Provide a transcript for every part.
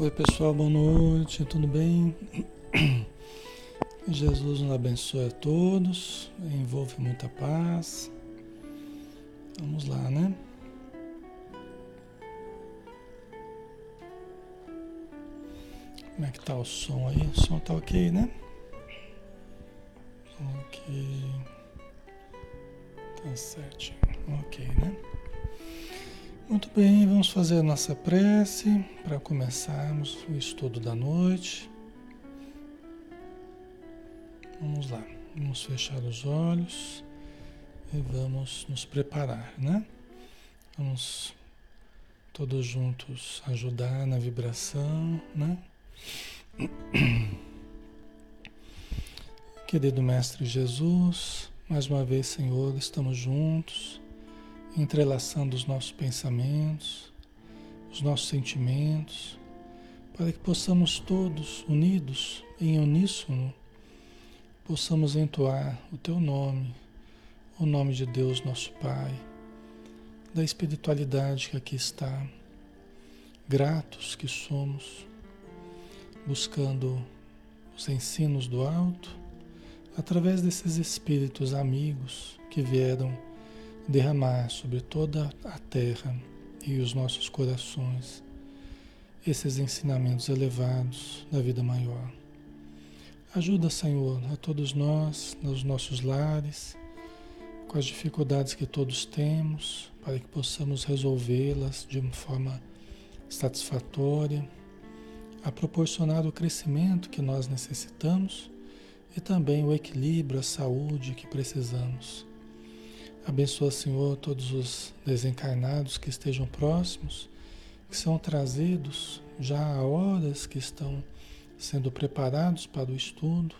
Oi pessoal, boa noite, tudo bem? Jesus nos abençoe a todos, envolve muita paz. Vamos lá, né? Como é que tá o som aí? O som tá ok, né? Ok. Tá certinho. Ok, né? Muito bem, vamos fazer a nossa prece para começarmos o estudo da noite. Vamos lá, vamos fechar os olhos e vamos nos preparar, né? Vamos todos juntos ajudar na vibração, né? Querido Mestre Jesus, mais uma vez, Senhor, estamos juntos entrelaçando os nossos pensamentos, os nossos sentimentos, para que possamos todos, unidos em uníssono, possamos entoar o Teu nome, o nome de Deus, nosso Pai, da espiritualidade que aqui está, gratos que somos, buscando os ensinos do alto, através desses espíritos amigos que vieram derramar sobre toda a terra e os nossos corações esses ensinamentos elevados da vida maior. Ajuda, Senhor, a todos nós, nos nossos lares, com as dificuldades que todos temos, para que possamos resolvê-las de uma forma satisfatória, a proporcionar o crescimento que nós necessitamos e também o equilíbrio, a saúde que precisamos. Abençoa, Senhor, todos os desencarnados que estejam próximos, que são trazidos já há horas que estão sendo preparados para o estudo,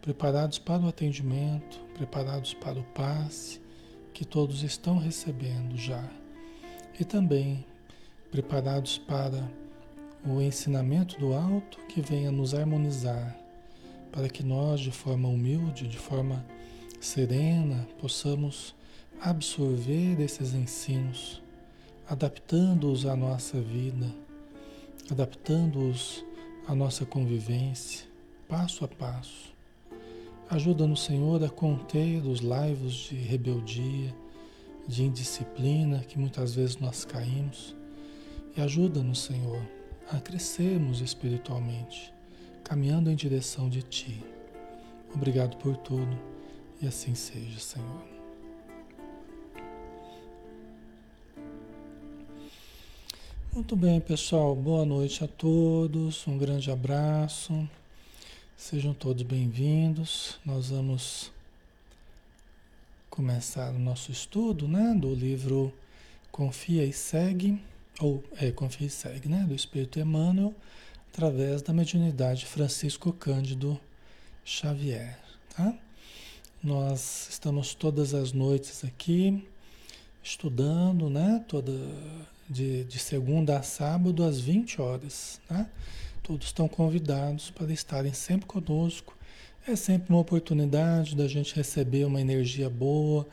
preparados para o atendimento, preparados para o passe, que todos estão recebendo já. E também preparados para o ensinamento do alto que venha nos harmonizar, para que nós, de forma humilde, de forma serena, possamos absorver esses ensinos, adaptando-os à nossa vida, adaptando-os à nossa convivência, passo a passo. Ajuda-nos, Senhor, a conter os laivos de rebeldia, de indisciplina que muitas vezes nós caímos. E ajuda-nos, Senhor, a crescermos espiritualmente, caminhando em direção de Ti. Obrigado por tudo e assim seja, Senhor. Muito bem, pessoal. Boa noite a todos. Um grande abraço. Sejam todos bem-vindos. Nós vamos começar o nosso estudo, né, do livro Confia e Segue, ou é Confia e Segue, né, do Espírito Emmanuel, através da mediunidade Francisco Cândido Xavier, tá? Nós estamos todas as noites aqui estudando, né, toda de, de segunda a sábado às 20 horas. Né? Todos estão convidados para estarem sempre conosco. É sempre uma oportunidade da gente receber uma energia boa,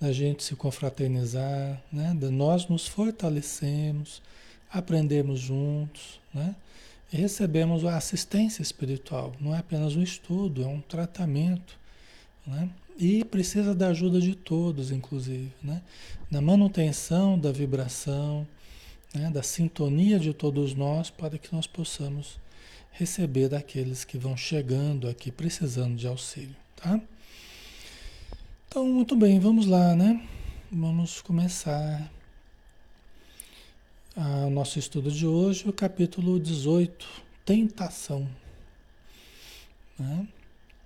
da gente se confraternizar, né? de nós nos fortalecemos, aprendemos juntos, né? e recebemos a assistência espiritual. Não é apenas um estudo, é um tratamento. Né? E precisa da ajuda de todos, inclusive, né? Na manutenção da vibração, né? da sintonia de todos nós, para que nós possamos receber daqueles que vão chegando aqui precisando de auxílio, tá? Então, muito bem, vamos lá, né? Vamos começar o nosso estudo de hoje, o capítulo 18, Tentação. Né?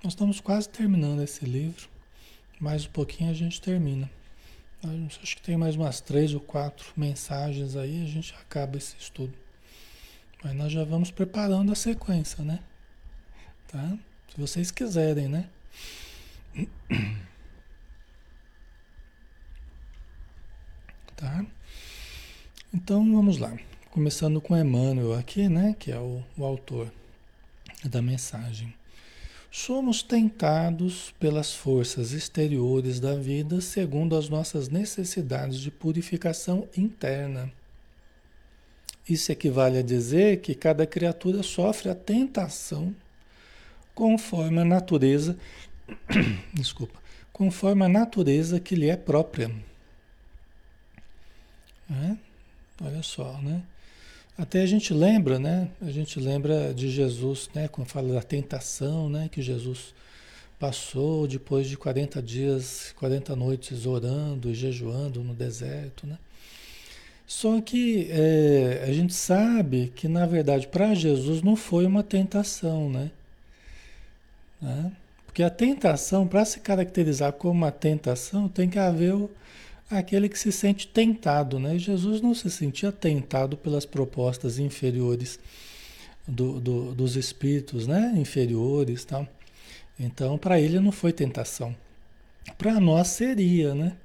Nós estamos quase terminando esse livro. Mais um pouquinho a gente termina. Acho que tem mais umas três ou quatro mensagens aí, a gente acaba esse estudo. Mas nós já vamos preparando a sequência, né? Tá? Se vocês quiserem, né? Tá? Então vamos lá. Começando com Emmanuel aqui, né? Que é o, o autor da mensagem. Somos tentados pelas forças exteriores da vida segundo as nossas necessidades de purificação interna. Isso equivale a dizer que cada criatura sofre a tentação conforme a natureza, desculpa, conforme a natureza que lhe é própria. É? Olha só, né? Até a gente lembra, né? A gente lembra de Jesus, né? Quando fala da tentação, né? Que Jesus passou depois de 40 dias, 40 noites orando e jejuando no deserto, né? Só que é, a gente sabe que, na verdade, para Jesus não foi uma tentação, né? né? Porque a tentação, para se caracterizar como uma tentação, tem que haver o, aquele que se sente tentado, né? Jesus não se sentia tentado pelas propostas inferiores do, do, dos espíritos, né? Inferiores, tal. Então, para ele não foi tentação. Para nós seria, né?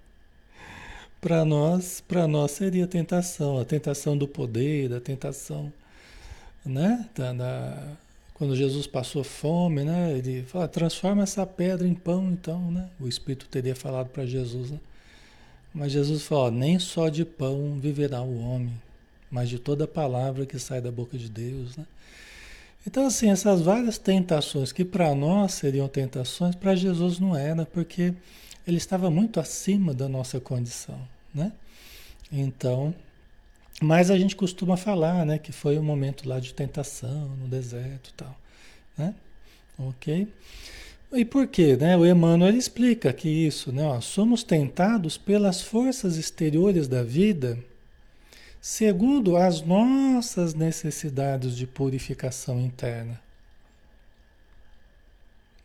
Para nós, para nós seria tentação, a tentação do poder, a tentação, né? Da, da, quando Jesus passou fome, né? Ele fala, transforma essa pedra em pão, então, né? O Espírito teria falado para Jesus, né? Mas Jesus falou, nem só de pão viverá o homem, mas de toda palavra que sai da boca de Deus, né? Então, assim, essas várias tentações que para nós seriam tentações, para Jesus não era, porque ele estava muito acima da nossa condição, né? Então, mas a gente costuma falar, né, que foi um momento lá de tentação no deserto e tal, né? Ok? E por quê? Né? O Emmanuel explica que isso, né, ó, somos tentados pelas forças exteriores da vida segundo as nossas necessidades de purificação interna.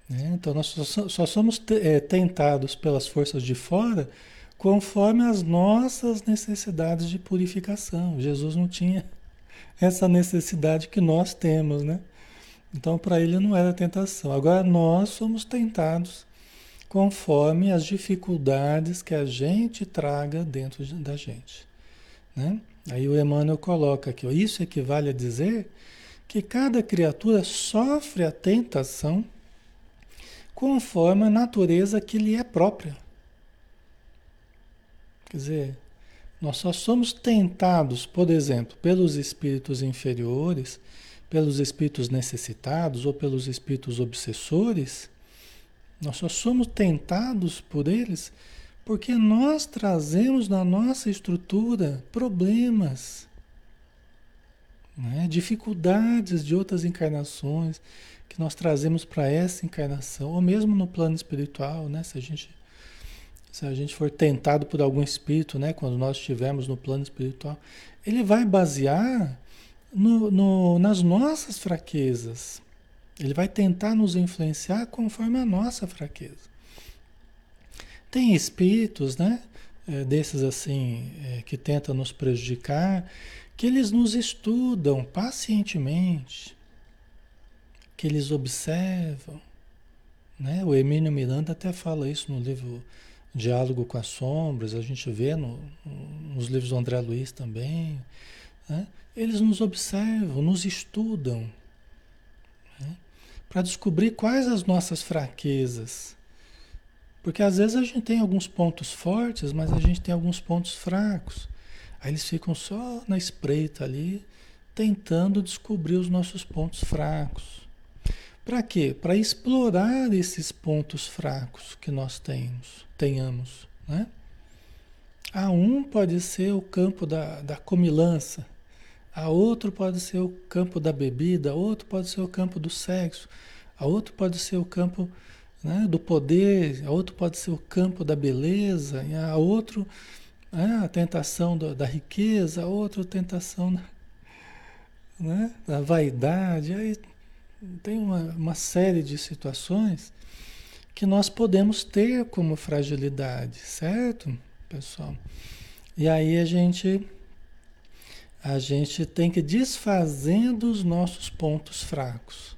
Né? Então, nós só somos é, tentados pelas forças de fora conforme as nossas necessidades de purificação. Jesus não tinha essa necessidade que nós temos, né? Então, para ele não era tentação. Agora, nós somos tentados conforme as dificuldades que a gente traga dentro da gente, né? Aí o Emmanuel coloca aqui, isso equivale a dizer que cada criatura sofre a tentação conforme a natureza que lhe é própria. Quer dizer, nós só somos tentados, por exemplo, pelos espíritos inferiores, pelos espíritos necessitados ou pelos espíritos obsessores, nós só somos tentados por eles porque nós trazemos na nossa estrutura problemas, né? dificuldades de outras encarnações que nós trazemos para essa encarnação, ou mesmo no plano espiritual, né? se, a gente, se a gente for tentado por algum espírito, né? quando nós estivermos no plano espiritual, ele vai basear no, no, nas nossas fraquezas. Ele vai tentar nos influenciar conforme a nossa fraqueza. Tem espíritos, né? É, desses assim, é, que tentam nos prejudicar, que eles nos estudam pacientemente, que eles observam. Né? O Emílio Miranda até fala isso no livro Diálogo com as Sombras, a gente vê no, nos livros do André Luiz também. Né? Eles nos observam, nos estudam, né? para descobrir quais as nossas fraquezas porque às vezes a gente tem alguns pontos fortes, mas a gente tem alguns pontos fracos. Aí eles ficam só na espreita ali, tentando descobrir os nossos pontos fracos. Para quê? Para explorar esses pontos fracos que nós temos, tenhamos. Né? A um pode ser o campo da, da comilança, a outro pode ser o campo da bebida, a outro pode ser o campo do sexo, a outro pode ser o campo né, do poder, a outro pode ser o campo da beleza, a outro né, a tentação do, da riqueza, a outro a tentação da, né, da vaidade. Aí tem uma, uma série de situações que nós podemos ter como fragilidade, certo, pessoal? E aí a gente a gente tem que desfazendo os nossos pontos fracos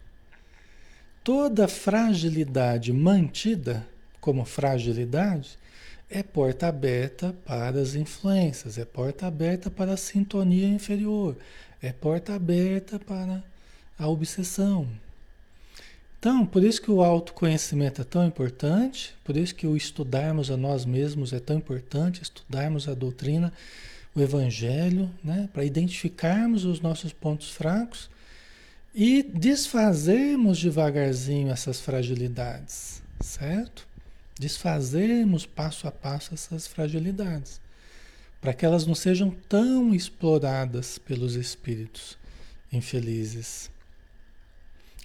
toda fragilidade mantida como fragilidade é porta aberta para as influências, é porta aberta para a sintonia inferior, é porta aberta para a obsessão. Então, por isso que o autoconhecimento é tão importante, por isso que o estudarmos a nós mesmos é tão importante, estudarmos a doutrina, o Evangelho, né? para identificarmos os nossos pontos fracos e desfazermos devagarzinho essas fragilidades, certo? Desfazermos passo a passo essas fragilidades, para que elas não sejam tão exploradas pelos espíritos infelizes.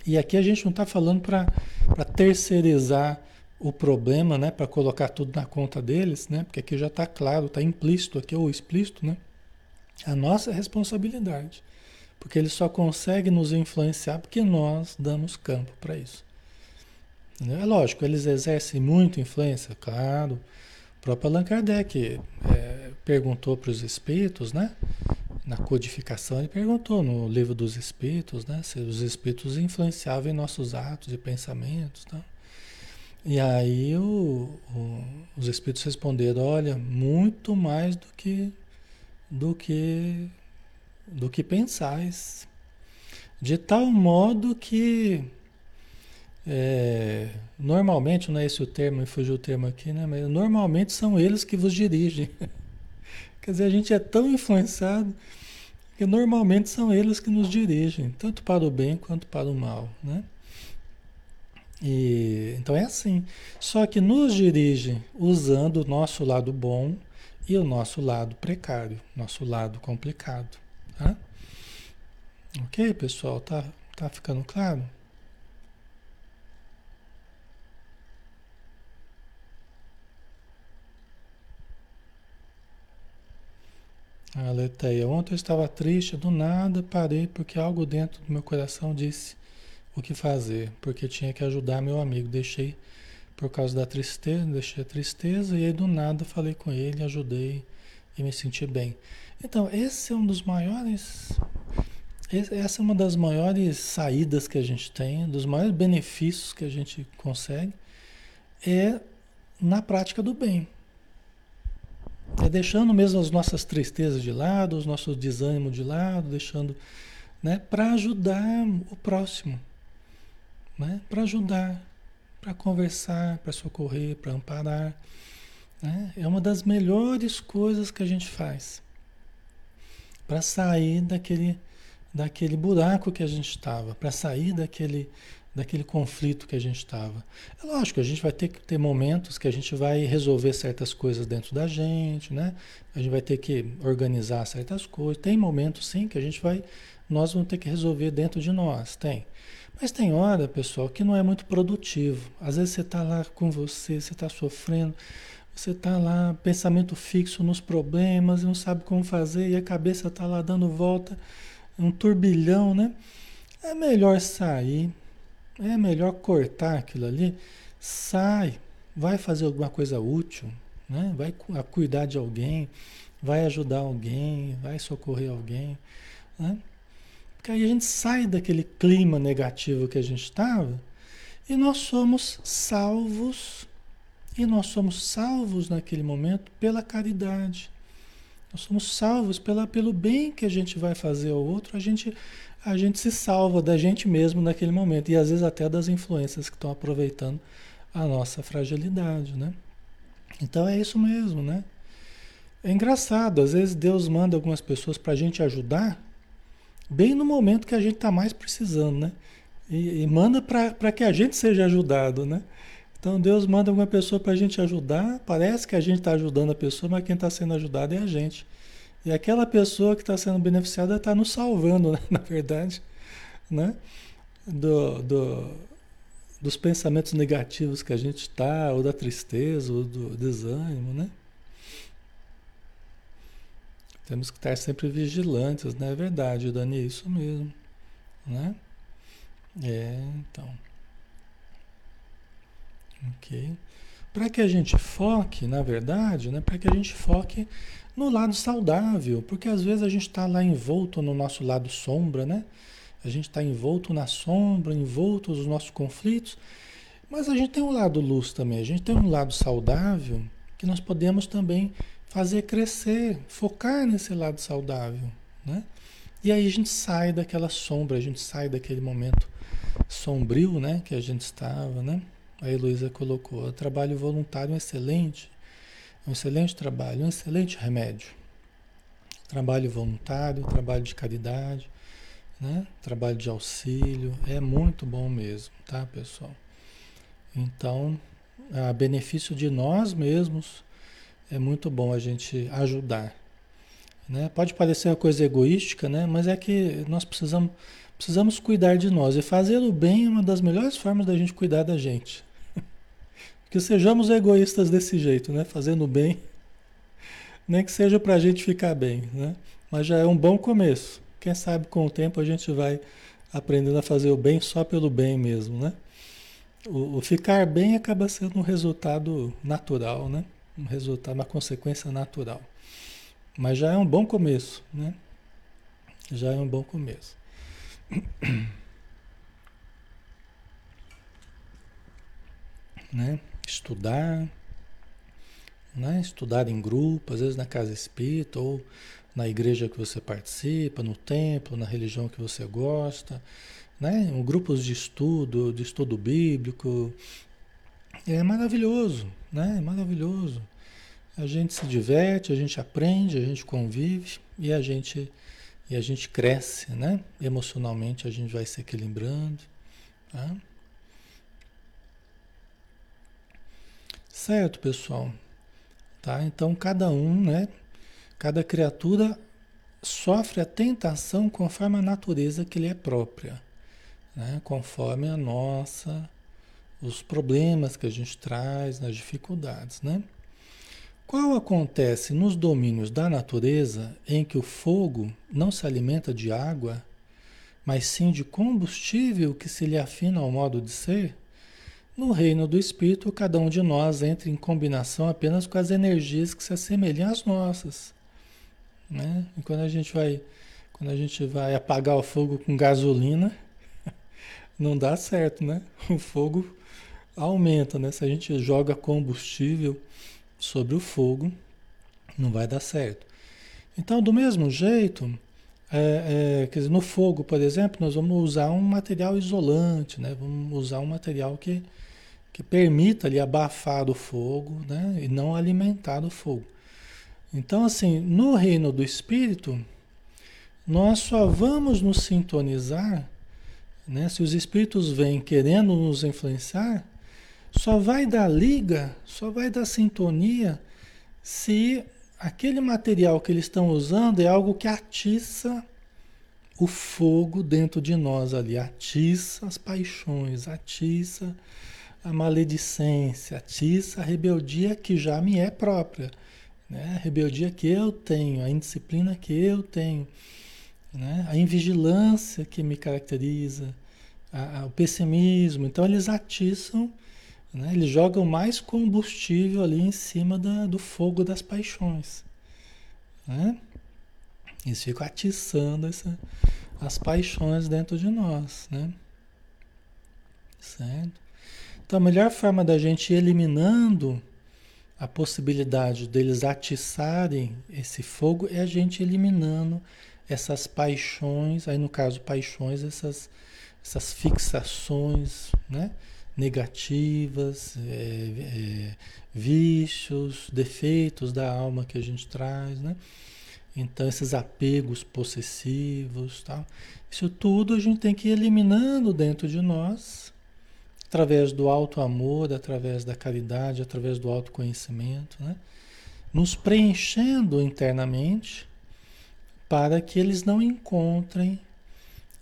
E aqui a gente não está falando para terceirizar o problema, né, para colocar tudo na conta deles, né, porque aqui já está claro, está implícito aqui ou explícito, né, a nossa responsabilidade, porque eles só conseguem nos influenciar porque nós damos campo para isso. É lógico, eles exercem muita influência, claro. O próprio Allan Kardec é, perguntou para os espíritos, né? Na codificação, ele perguntou no livro dos espíritos, né? Se os espíritos influenciavam em nossos atos e pensamentos, tá? E aí o, o, os espíritos responderam, olha, muito mais do que do que do que pensais. De tal modo que é, normalmente, não é esse o termo, fugiu o termo aqui, né? Mas normalmente são eles que vos dirigem. Quer dizer, a gente é tão influenciado que normalmente são eles que nos dirigem, tanto para o bem quanto para o mal, né? E, então é assim. Só que nos dirige usando o nosso lado bom e o nosso lado precário, nosso lado complicado. Tá? Ok, pessoal? Tá, tá ficando claro? A Leteia, ontem eu estava triste, do nada parei porque algo dentro do meu coração disse o que fazer, porque tinha que ajudar meu amigo. Deixei por causa da tristeza, deixei a tristeza e aí do nada falei com ele, ajudei e me senti bem. Então, esse é um dos maiores. Essa é uma das maiores saídas que a gente tem, dos maiores benefícios que a gente consegue, é na prática do bem. É deixando mesmo as nossas tristezas de lado, os nossos desânimos de lado, deixando, né, para ajudar o próximo né? para ajudar, para conversar, para socorrer, para amparar. Né? É uma das melhores coisas que a gente faz para sair daquele, daquele buraco que a gente estava, para sair daquele, daquele conflito que a gente estava. É lógico, a gente vai ter que ter momentos que a gente vai resolver certas coisas dentro da gente, né? A gente vai ter que organizar certas coisas. Tem momentos sim que a gente vai, nós vamos ter que resolver dentro de nós, tem. Mas tem hora, pessoal, que não é muito produtivo. Às vezes você está lá com você, você está sofrendo, você está lá, pensamento fixo nos problemas, não sabe como fazer, e a cabeça está lá dando volta, um turbilhão, né? É melhor sair, é melhor cortar aquilo ali, sai, vai fazer alguma coisa útil, né? vai cuidar de alguém, vai ajudar alguém, vai socorrer alguém. Né? Porque aí a gente sai daquele clima negativo que a gente estava e nós somos salvos. E nós somos salvos naquele momento pela caridade. Nós somos salvos pela, pelo bem que a gente vai fazer ao outro. A gente, a gente se salva da gente mesmo naquele momento. E às vezes até das influências que estão aproveitando a nossa fragilidade, né? Então é isso mesmo, né? É engraçado, às vezes Deus manda algumas pessoas para a gente ajudar bem no momento que a gente está mais precisando, né? E, e manda para que a gente seja ajudado, né? Então Deus manda uma pessoa para a gente ajudar, parece que a gente está ajudando a pessoa, mas quem está sendo ajudado é a gente. E aquela pessoa que está sendo beneficiada está nos salvando, né? na verdade, né? Do, do, dos pensamentos negativos que a gente está, ou da tristeza, ou do desânimo, né? Temos que estar sempre vigilantes, não é verdade, Dani? É isso mesmo. Né? É, então. Ok. Para que a gente foque, na verdade, né? para que a gente foque no lado saudável, porque às vezes a gente está lá envolto no nosso lado sombra, né? A gente está envolto na sombra, envolto nos nossos conflitos, mas a gente tem um lado luz também, a gente tem um lado saudável que nós podemos também fazer crescer, focar nesse lado saudável, né? E aí a gente sai daquela sombra, a gente sai daquele momento sombrio, né, que a gente estava, né? A Heloísa colocou, trabalho voluntário é excelente, um excelente trabalho, um excelente remédio, Trabalho voluntário, trabalho de caridade, né? Trabalho de auxílio, é muito bom mesmo, tá, pessoal? Então, a benefício de nós mesmos, é muito bom a gente ajudar. Né? Pode parecer uma coisa egoística, né? mas é que nós precisamos, precisamos cuidar de nós. E fazer o bem é uma das melhores formas da gente cuidar da gente. Que sejamos egoístas desse jeito, né? fazendo o bem, nem que seja para a gente ficar bem. Né? Mas já é um bom começo. Quem sabe com o tempo a gente vai aprendendo a fazer o bem só pelo bem mesmo. Né? O, o ficar bem acaba sendo um resultado natural, né? Um resultado, uma consequência natural. Mas já é um bom começo, né? Já é um bom começo. né? Estudar, né? Estudar em grupo, às vezes na casa espírita ou na igreja que você participa, no templo, na religião que você gosta, né? Um grupos de estudo, de estudo bíblico, é maravilhoso, né? É maravilhoso. A gente se diverte, a gente aprende, a gente convive e a gente e a gente cresce, né? Emocionalmente a gente vai se equilibrando, tá? Certo, pessoal. Tá? Então cada um, né? Cada criatura sofre a tentação conforme a natureza que lhe é própria, né? Conforme a nossa os problemas que a gente traz, nas dificuldades, né? Qual acontece nos domínios da natureza em que o fogo não se alimenta de água, mas sim de combustível que se lhe afina ao modo de ser? No reino do espírito, cada um de nós entra em combinação apenas com as energias que se assemelham às nossas. Né? E quando a gente vai, quando a gente vai apagar o fogo com gasolina, não dá certo, né? O fogo aumenta, né? Se a gente joga combustível sobre o fogo, não vai dar certo. Então, do mesmo jeito, é, é, quer dizer, no fogo, por exemplo, nós vamos usar um material isolante, né? Vamos usar um material que, que permita ali abafar o fogo, né? E não alimentar o fogo. Então, assim, no reino do espírito, nós só vamos nos sintonizar, né? Se os espíritos vêm querendo nos influenciar, só vai dar liga, só vai dar sintonia se aquele material que eles estão usando é algo que atiça o fogo dentro de nós ali, atiça as paixões, atiça a maledicência, atiça a rebeldia que já me é própria, né? A rebeldia que eu tenho, a indisciplina que eu tenho, né? A invigilância que me caracteriza, a, a, o pessimismo. Então eles atiçam né? Eles jogam mais combustível ali em cima da, do fogo das paixões. Né? Eles ficam atiçando essa, as paixões dentro de nós. Né? Certo? Então a melhor forma da gente ir eliminando a possibilidade deles atiçarem esse fogo é a gente eliminando essas paixões, aí no caso paixões, essas, essas fixações, né? Negativas, é, é, vícios, defeitos da alma que a gente traz, né? Então, esses apegos possessivos, tal. Isso tudo a gente tem que ir eliminando dentro de nós, através do alto amor, através da caridade, através do autoconhecimento, né? Nos preenchendo internamente para que eles não encontrem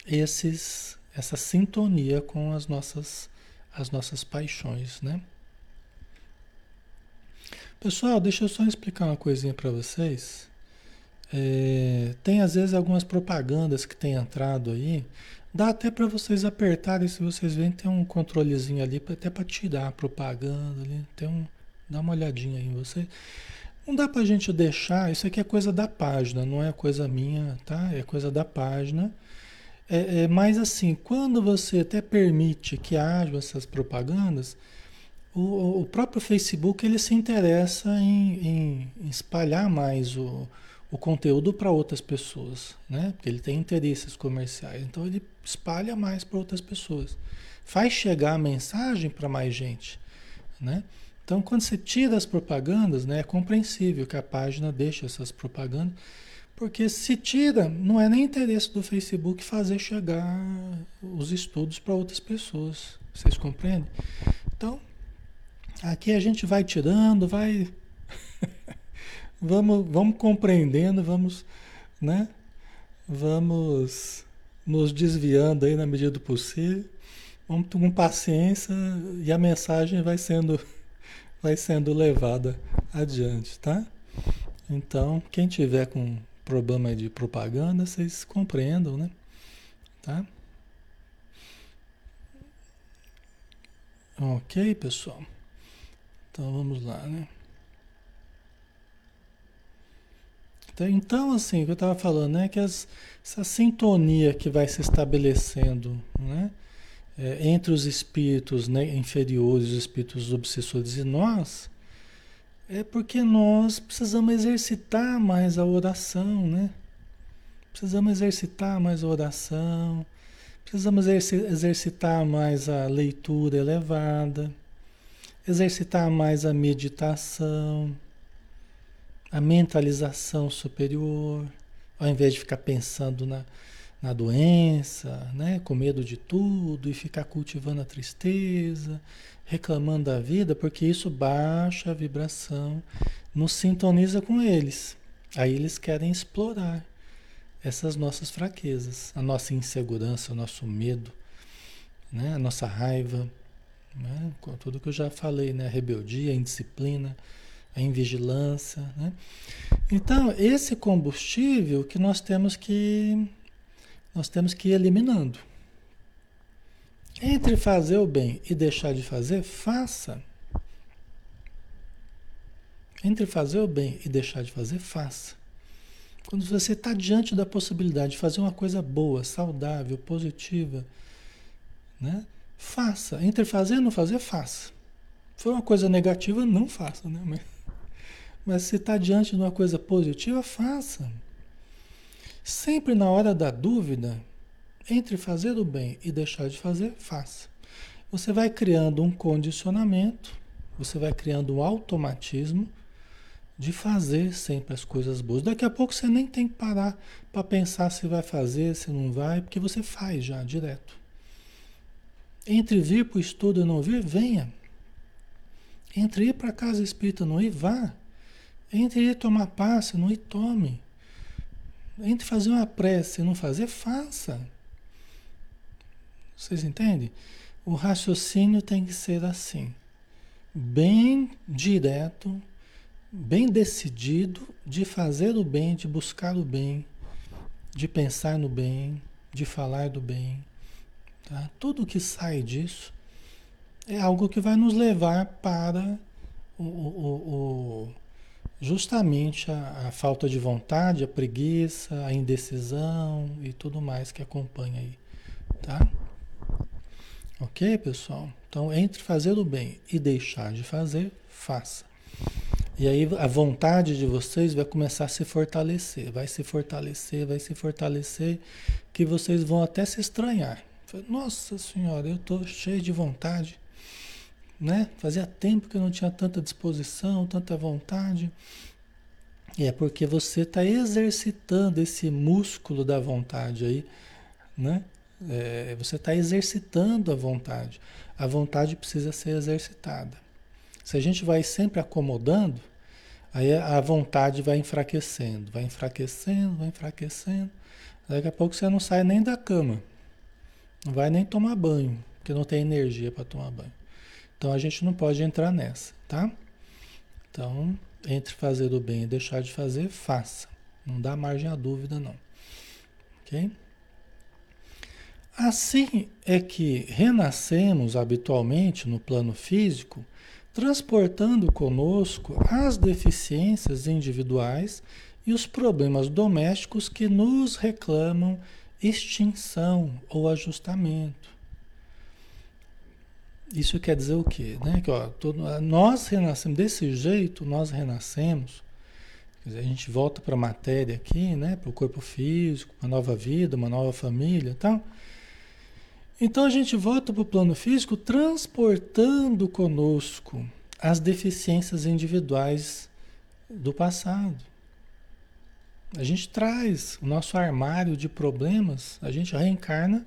esses, essa sintonia com as nossas as nossas paixões, né? Pessoal, deixa eu só explicar uma coisinha para vocês. É, tem às vezes algumas propagandas que tem entrado aí. Dá até para vocês apertarem, se vocês verem, tem um controlezinho ali até para tirar a propaganda ali. Tem um, dá uma olhadinha aí em você. Não dá para a gente deixar, isso aqui é coisa da página, não é coisa minha, tá? É coisa da página. É, é, mas assim, quando você até permite que haja essas propagandas, o, o próprio Facebook ele se interessa em, em, espalhar mais o, o conteúdo para outras pessoas, né? Porque ele tem interesses comerciais, então ele espalha mais para outras pessoas, faz chegar a mensagem para mais gente, né? Então, quando você tira as propagandas, né, é compreensível que a página deixe essas propagandas, Porque se tira, não é nem interesse do Facebook fazer chegar os estudos para outras pessoas. Vocês compreendem? Então, aqui a gente vai tirando, vai. vamos, vamos compreendendo, vamos, né? Vamos nos desviando aí na medida do possível. Vamos com paciência e a mensagem vai sendo, vai sendo levada adiante, tá? Então, quem tiver com problema de propaganda, vocês compreendam, né? Tá? Ok, pessoal. Então vamos lá, né? Então, então assim, o que eu estava falando, né? Que as, essa sintonia que vai se estabelecendo, né? É, entre os espíritos né, inferiores, os espíritos obsessores e nós, é porque nós precisamos exercitar mais a oração, né? Precisamos exercitar mais a oração, precisamos exercitar mais a leitura elevada, exercitar mais a meditação, a mentalização superior, ao invés de ficar pensando na, na doença, né? com medo de tudo e ficar cultivando a tristeza reclamando da vida, porque isso baixa a vibração, nos sintoniza com eles. Aí eles querem explorar essas nossas fraquezas, a nossa insegurança, o nosso medo, né? a nossa raiva, né? com tudo que eu já falei, né? a rebeldia, a indisciplina, a invigilância. Né? Então, esse combustível que nós temos que nós temos que ir eliminando. Entre fazer o bem e deixar de fazer, faça. Entre fazer o bem e deixar de fazer, faça. Quando você está diante da possibilidade de fazer uma coisa boa, saudável, positiva, né? faça. Entre fazer e não fazer, faça. Se for uma coisa negativa, não faça. Né? Mas, mas se está diante de uma coisa positiva, faça. Sempre na hora da dúvida, entre fazer o bem e deixar de fazer, faça. Você vai criando um condicionamento, você vai criando um automatismo de fazer sempre as coisas boas. Daqui a pouco você nem tem que parar para pensar se vai fazer, se não vai, porque você faz já direto. Entre vir para o estudo e não vir, venha. Entre ir para a casa espírita não ir, vá. Entre ir tomar passe não ir, tome. Entre fazer uma prece e não fazer, faça. Vocês entendem? O raciocínio tem que ser assim, bem direto, bem decidido de fazer o bem, de buscar o bem, de pensar no bem, de falar do bem. Tá? Tudo que sai disso é algo que vai nos levar para o, o, o justamente a, a, falta de vontade, a preguiça, a indecisão e tudo mais que acompanha aí, tá? Ok, pessoal? Então, entre fazer o bem e deixar de fazer, faça. E aí a vontade de vocês vai começar a se fortalecer, vai se fortalecer, vai se fortalecer, que vocês vão até se estranhar. Nossa Senhora, eu estou cheio de vontade, né? Fazia tempo que eu não tinha tanta disposição, tanta vontade. E é porque você está exercitando esse músculo da vontade aí, né? É, você está exercitando a vontade. A vontade precisa ser exercitada. Se a gente vai sempre acomodando, aí a vontade vai enfraquecendo, vai enfraquecendo, vai enfraquecendo. Daqui a pouco você não sai nem da cama. Não vai nem tomar banho, porque não tem energia para tomar banho. Então a gente não pode entrar nessa, tá? Então, entre fazer o bem e deixar de fazer, faça. Não dá margem à dúvida, não. Ok? Assim é que renascemos habitualmente no plano físico, transportando conosco as deficiências individuais e os problemas domésticos que nos reclamam extinção ou ajustamento. Isso quer dizer o quê? Né? Que, ó, todo, nós renascemos desse jeito, nós renascemos. Dizer, a gente volta para a matéria aqui, né? para o corpo físico, uma nova vida, uma nova família, tal. Então a gente volta para o plano físico transportando conosco as deficiências individuais do passado. A gente traz o nosso armário de problemas, a gente reencarna,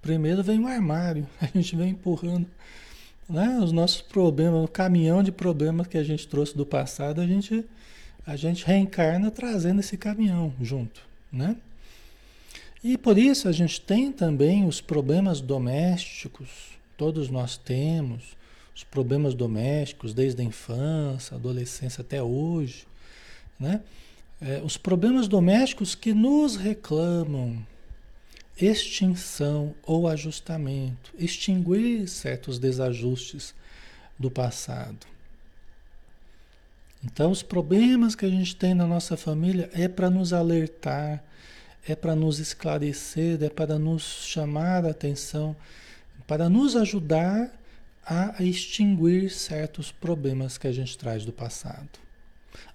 primeiro vem o armário, a gente vem empurrando né, os nossos problemas, o caminhão de problemas que a gente trouxe do passado, a gente, a gente reencarna trazendo esse caminhão junto, né? E por isso a gente tem também os problemas domésticos, todos nós temos os problemas domésticos desde a infância, adolescência até hoje, né? É, os problemas domésticos que nos reclamam extinção ou ajustamento, extinguir certos desajustes do passado. Então, os problemas que a gente tem na nossa família é para nos alertar, é para nos esclarecer, é para nos chamar a atenção, para nos ajudar a extinguir certos problemas que a gente traz do passado.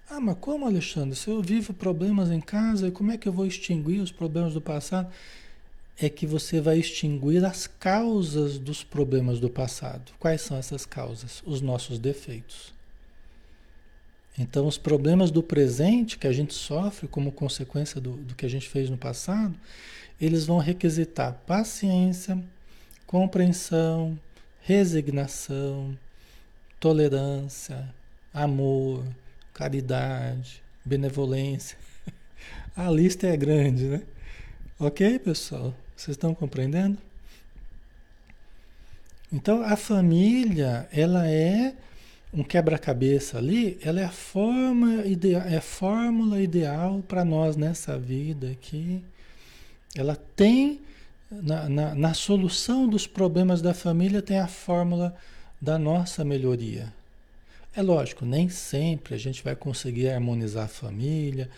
Ah, mas como, Alexandre? Se eu vivo problemas em casa, como é que eu vou extinguir os problemas do passado? É que você vai extinguir as causas dos problemas do passado. Quais são essas causas? Os nossos defeitos. Então, os problemas do presente que a gente sofre como consequência do, do que a gente fez no passado, eles vão requisitar paciência, compreensão, resignação, tolerância, amor, caridade, benevolência. A lista é grande, né? Ok, pessoal? Vocês estão compreendendo? Então, a família, ela é um quebra-cabeça ali, ela é a forma ideal, é a fórmula ideal para nós nessa vida aqui. Ela tem na, na, na, solução dos problemas da família tem a fórmula da nossa melhoria. É lógico, nem sempre a gente vai conseguir harmonizar a família.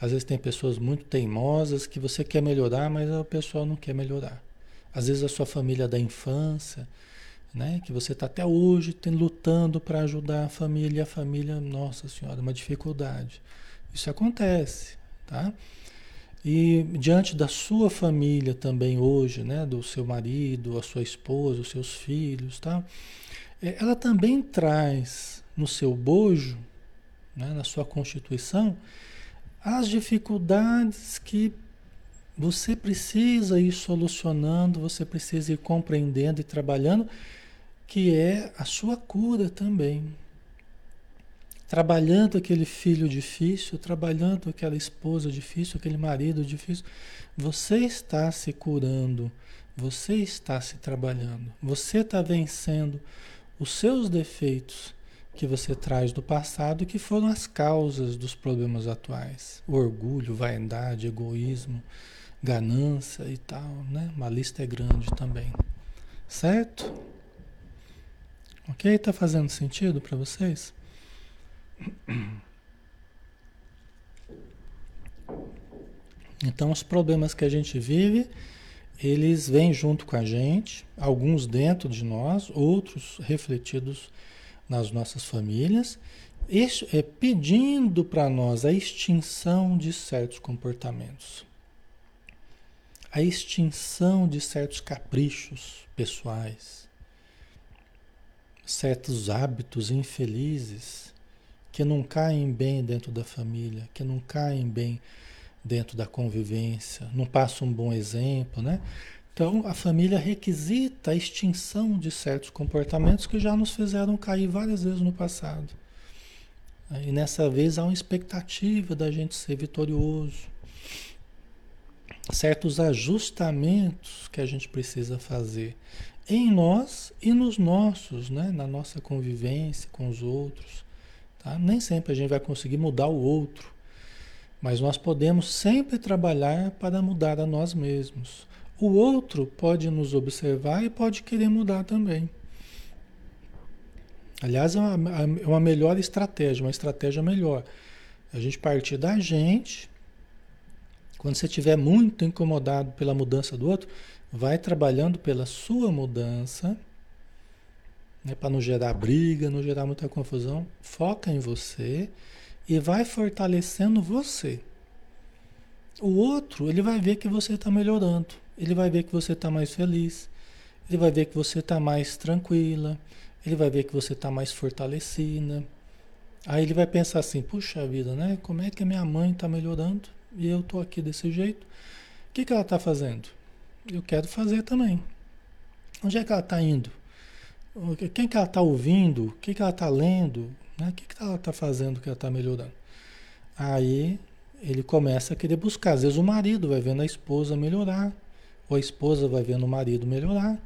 Às vezes tem pessoas muito teimosas que você quer melhorar, mas o pessoal não quer melhorar. Às vezes a sua família da infância, né, que você está até hoje lutando para ajudar a família, a família, nossa senhora, uma dificuldade. Isso acontece, tá? E diante da sua família também hoje, né, do seu marido, a sua esposa, os seus filhos, tá? É, ela também traz no seu bojo, né, na sua constituição, as dificuldades que você precisa ir solucionando, você precisa ir compreendendo e trabalhando, que é a sua cura também. Trabalhando aquele filho difícil, trabalhando aquela esposa difícil, aquele marido difícil, você está se curando, você está se trabalhando, você está vencendo os seus defeitos que você traz do passado que foram as causas dos problemas atuais. Orgulho, vaidade, egoísmo, ganância e tal, né? Uma lista é grande também. Certo? Ok? Está fazendo sentido para vocês? Então, os problemas que a gente vive eles vêm junto com a gente, alguns dentro de nós, outros refletidos nas nossas famílias, é pedindo para nós a extinção de certos comportamentos, a extinção de certos caprichos pessoais, certos hábitos infelizes que não caem bem dentro da família, que não caem bem dentro da convivência, não passa um bom exemplo, né? Então, a família requisita a extinção de certos comportamentos que já nos fizeram cair várias vezes no passado. E nessa vez há uma expectativa da gente ser vitorioso. Certos ajustamentos que a gente precisa fazer em nós e nos nossos, né? na nossa convivência com os outros. Tá? Nem sempre a gente vai conseguir mudar o outro, mas nós podemos sempre trabalhar para mudar a nós mesmos. O outro pode nos observar e pode querer mudar também. Aliás, é uma, é uma melhor estratégia, uma estratégia melhor. A gente partir da gente. Quando você estiver muito incomodado pela mudança do outro, vai trabalhando pela sua mudança, né, para não gerar briga, não gerar muita confusão. Foca em você e vai fortalecendo você. O outro, ele vai ver que você está melhorando, ele vai ver que você está mais feliz, ele vai ver que você está mais tranquila, ele vai ver que você está mais fortalecida. Aí ele vai pensar assim: puxa vida, né? Como é que a minha mãe está melhorando? e eu estou aqui desse jeito. O que, que ela está fazendo? Eu quero fazer também. Onde é que ela está indo? Quem que ela está ouvindo? O que, que ela está lendo? Né? O que, que ela está fazendo que ela está melhorando? Aí ele começa a querer buscar. Às vezes o marido vai vendo a esposa melhorar, ou a esposa vai vendo o marido melhorar.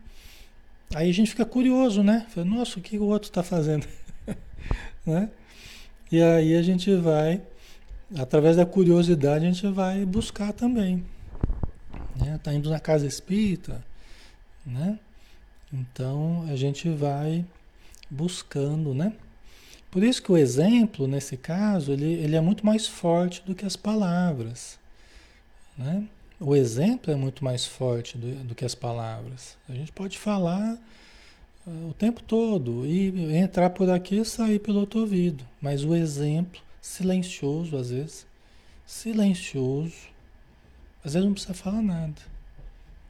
Aí a gente fica curioso, né? Fala, Nossa, o que o outro está fazendo? né? E aí a gente vai, através da curiosidade, a gente vai buscar também. Né? Tá indo na casa espírita, né? Então a gente vai buscando, né? Por isso que o exemplo, nesse caso, ele, ele é muito mais forte do que as palavras. Né? O exemplo é muito mais forte do, do que as palavras. A gente pode falar uh, o tempo todo e entrar por aqui e sair pelo outro ouvido. Mas o exemplo, silencioso às vezes, silencioso, às vezes não precisa falar nada.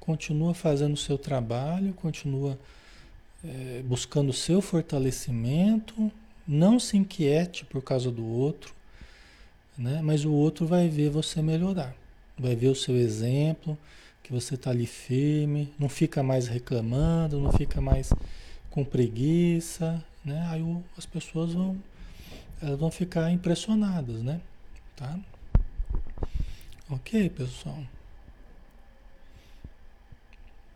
Continua fazendo o seu trabalho, continua é, buscando o seu fortalecimento, não se inquiete por causa do outro, né? mas o outro vai ver você melhorar. Vai ver o seu exemplo, que você está ali firme, não fica mais reclamando, não fica mais com preguiça, né? Aí o, as pessoas vão, elas vão ficar impressionadas, né? Tá? Ok, pessoal.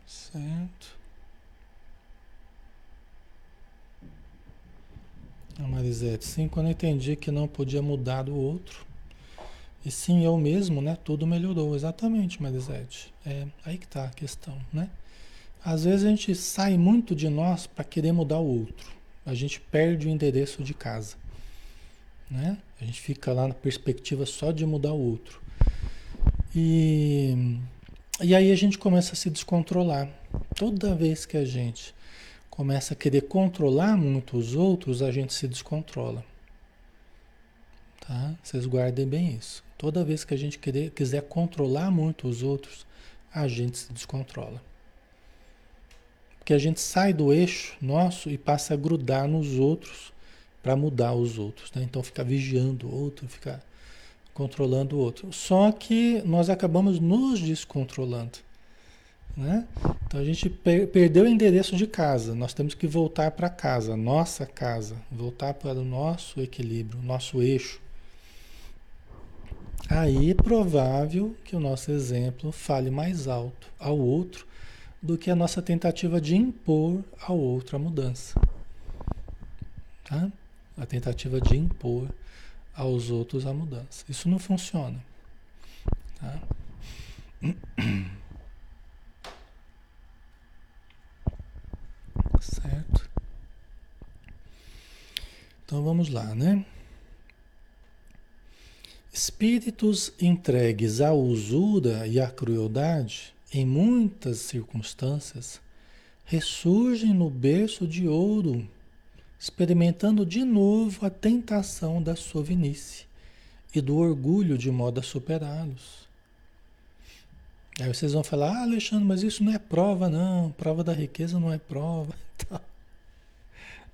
Certo. A Marisete, sim, quando eu entendi que não podia mudar do outro, e sim eu mesmo, né? Tudo melhorou. Exatamente, Marisete. É aí que está a questão, né? Às vezes a gente sai muito de nós para querer mudar o outro. A gente perde o endereço de casa, né? A gente fica lá na perspectiva só de mudar o outro. E, e aí a gente começa a se descontrolar. Toda vez que a gente começa a querer controlar muito os outros, a gente se descontrola. Tá? Vocês guardem bem isso. Toda vez que a gente querer, quiser controlar muito os outros, a gente se descontrola. Porque a gente sai do eixo nosso e passa a grudar nos outros para mudar os outros. Né? Então fica vigiando o outro, fica controlando o outro. Só que nós acabamos nos descontrolando. Né? Então a gente per perdeu o endereço de casa, nós temos que voltar para casa, nossa casa, voltar para o nosso equilíbrio, nosso eixo. Aí é provável que o nosso exemplo fale mais alto ao outro do que a nossa tentativa de impor ao outro a mudança. Tá? A tentativa de impor aos outros a mudança. Isso não funciona. Tá? Certo? Então vamos lá, né? Espíritos entregues à usura e à crueldade, em muitas circunstâncias, ressurgem no berço de ouro, experimentando de novo a tentação da sovinice e do orgulho de modo a superá-los. Aí vocês vão falar, ah, Alexandre, mas isso não é prova, não. Prova da riqueza não é prova.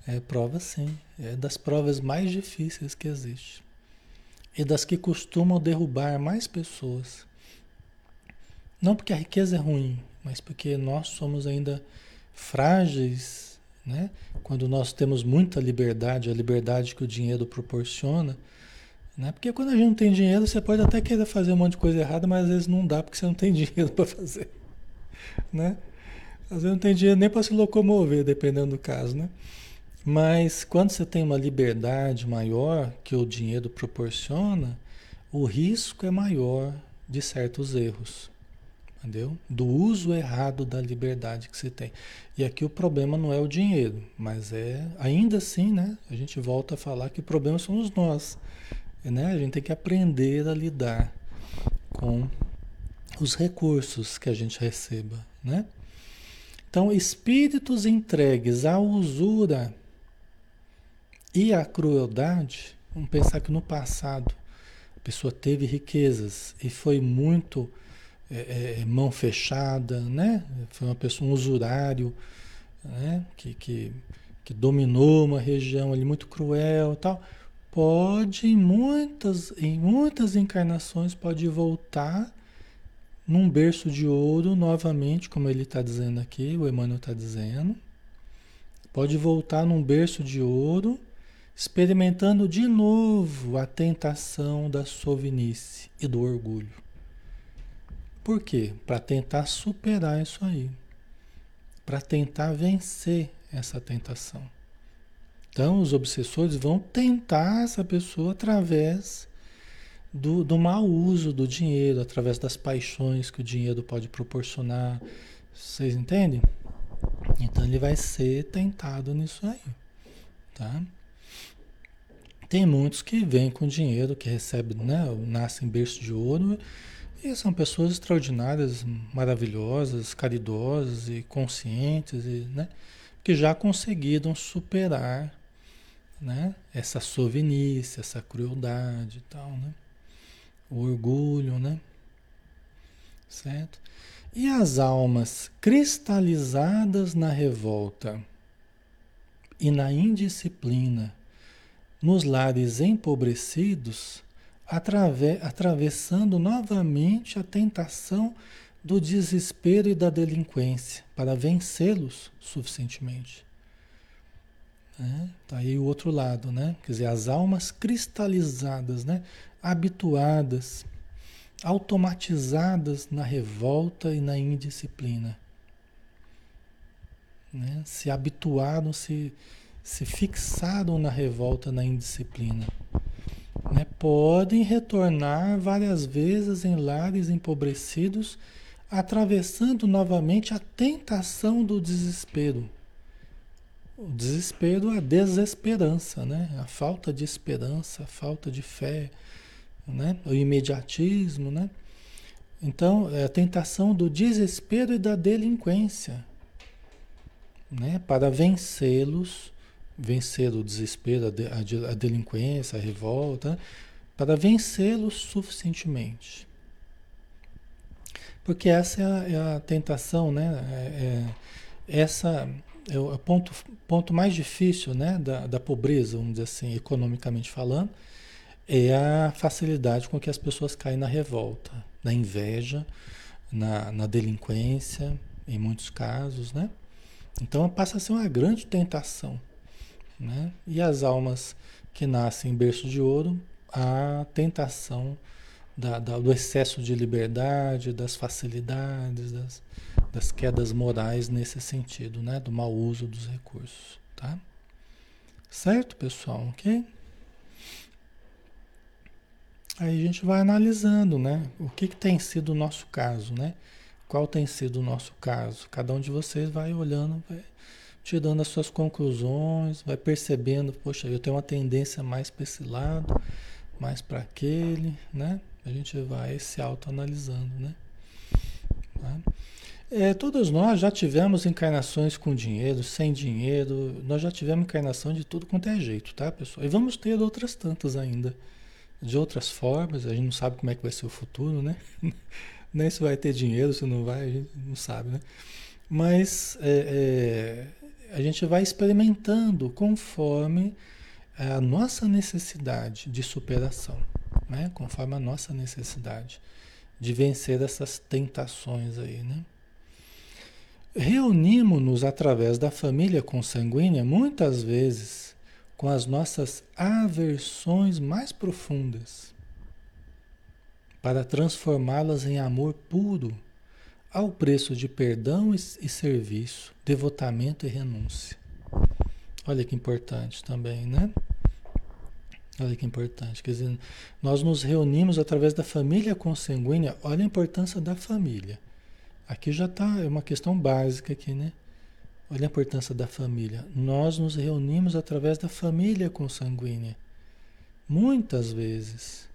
É prova sim. É das provas mais difíceis que existe. E das que costumam derrubar mais pessoas. Não porque a riqueza é ruim, mas porque nós somos ainda frágeis, né? Quando nós temos muita liberdade, a liberdade que o dinheiro proporciona, né? Porque quando a gente não tem dinheiro, você pode até querer fazer um monte de coisa errada, mas às vezes não dá porque você não tem dinheiro para fazer, né? Às vezes não tem dinheiro nem para se locomover, dependendo do caso, né? Mas quando você tem uma liberdade maior que o dinheiro proporciona, o risco é maior de certos erros, entendeu? Do uso errado da liberdade que você tem. E aqui o problema não é o dinheiro, mas é ainda assim, né? A gente volta a falar que o problema somos nós. Né? A gente tem que aprender a lidar com os recursos que a gente receba, né? Então, espíritos entregues à usura e à crueldade, vamos pensar que no passado a pessoa teve riquezas e foi muito é, é, mão fechada, né? Foi uma pessoa, um usurário, né? Que, que, que dominou uma região ali muito cruel e tal pode, em muitas, em muitas encarnações, pode voltar num berço de ouro novamente, como ele está dizendo aqui, o Emmanuel está dizendo. Pode voltar num berço de ouro, experimentando de novo a tentação da sovinice e do orgulho. Por quê? Para tentar superar isso aí. Para tentar vencer essa tentação. Então, os obsessores vão tentar essa pessoa através do, do mau uso do dinheiro, através das paixões que o dinheiro pode proporcionar. Vocês entendem? Então, ele vai ser tentado nisso aí. Tá? Tem muitos que vêm com dinheiro, que recebem, né, nascem berço de ouro, e são pessoas extraordinárias, maravilhosas, caridosas e conscientes, e, né, que já conseguiram superar né? Essa sovinice, essa crueldade e tal, né? O orgulho, né? Certo? E as almas cristalizadas na revolta e na indisciplina, nos lares empobrecidos, atrave atravessando novamente a tentação do desespero e da delinquência para vencê-los suficientemente. Né? Tá aí o outro lado, né? Quer dizer, as almas cristalizadas, né? habituadas, automatizadas na revolta e na indisciplina. Né? Se habituaram, se, se fixaram na revolta, na indisciplina. Né? Podem retornar várias vezes em lares empobrecidos, atravessando novamente a tentação do desespero o desespero, a desesperança, né? A falta de esperança, a falta de fé, né? O imediatismo, né? Então, é a tentação do desespero e da delinquência, né? Para vencê-los, vencer o desespero, a, delinquência, a revolta, né? para vencê-los suficientemente. Porque essa é a, é a tentação, né? É, é, essa é o ponto, ponto mais difícil né, da, da pobreza, vamos dizer assim, economicamente falando, é a facilidade com que as pessoas caem na revolta, na inveja, na, na delinquência, em muitos casos, né? Então passa a ser uma grande tentação, né? E as almas que nascem em berço de ouro, a tentação da, da, do excesso de liberdade, das facilidades, das, das quedas morais nesse sentido, né? Do mau uso dos recursos, tá? Certo, pessoal? Ok? Aí a gente vai analisando, né? O que, que tem sido o nosso caso, né? Qual tem sido o nosso caso? Cada um de vocês vai olhando, vai tirando as suas conclusões, vai percebendo, poxa, eu tenho uma tendência mais para esse lado, mais para aquele, né? A gente vai se autoanalisando, né? Tá? É, todos nós já tivemos encarnações com dinheiro, sem dinheiro, nós já tivemos encarnação de tudo quanto é jeito, tá, pessoal? E vamos ter outras tantas ainda, de outras formas, a gente não sabe como é que vai ser o futuro, né? Nem se vai ter dinheiro, se não vai, a gente não sabe, né? Mas é, é, a gente vai experimentando conforme a nossa necessidade de superação, né? Conforme a nossa necessidade de vencer essas tentações aí, né? Reunimos-nos através da família consanguínea muitas vezes com as nossas aversões mais profundas para transformá-las em amor puro ao preço de perdão e, serviço, devotamento e renúncia. Olha que importante também, né? Olha que importante. Quer dizer, nós nos reunimos através da família consanguínea. Olha a importância da família. Aqui já está, é uma questão básica aqui, né? Olha a importância da família. Nós nos reunimos através da família consanguínea. Muitas vezes.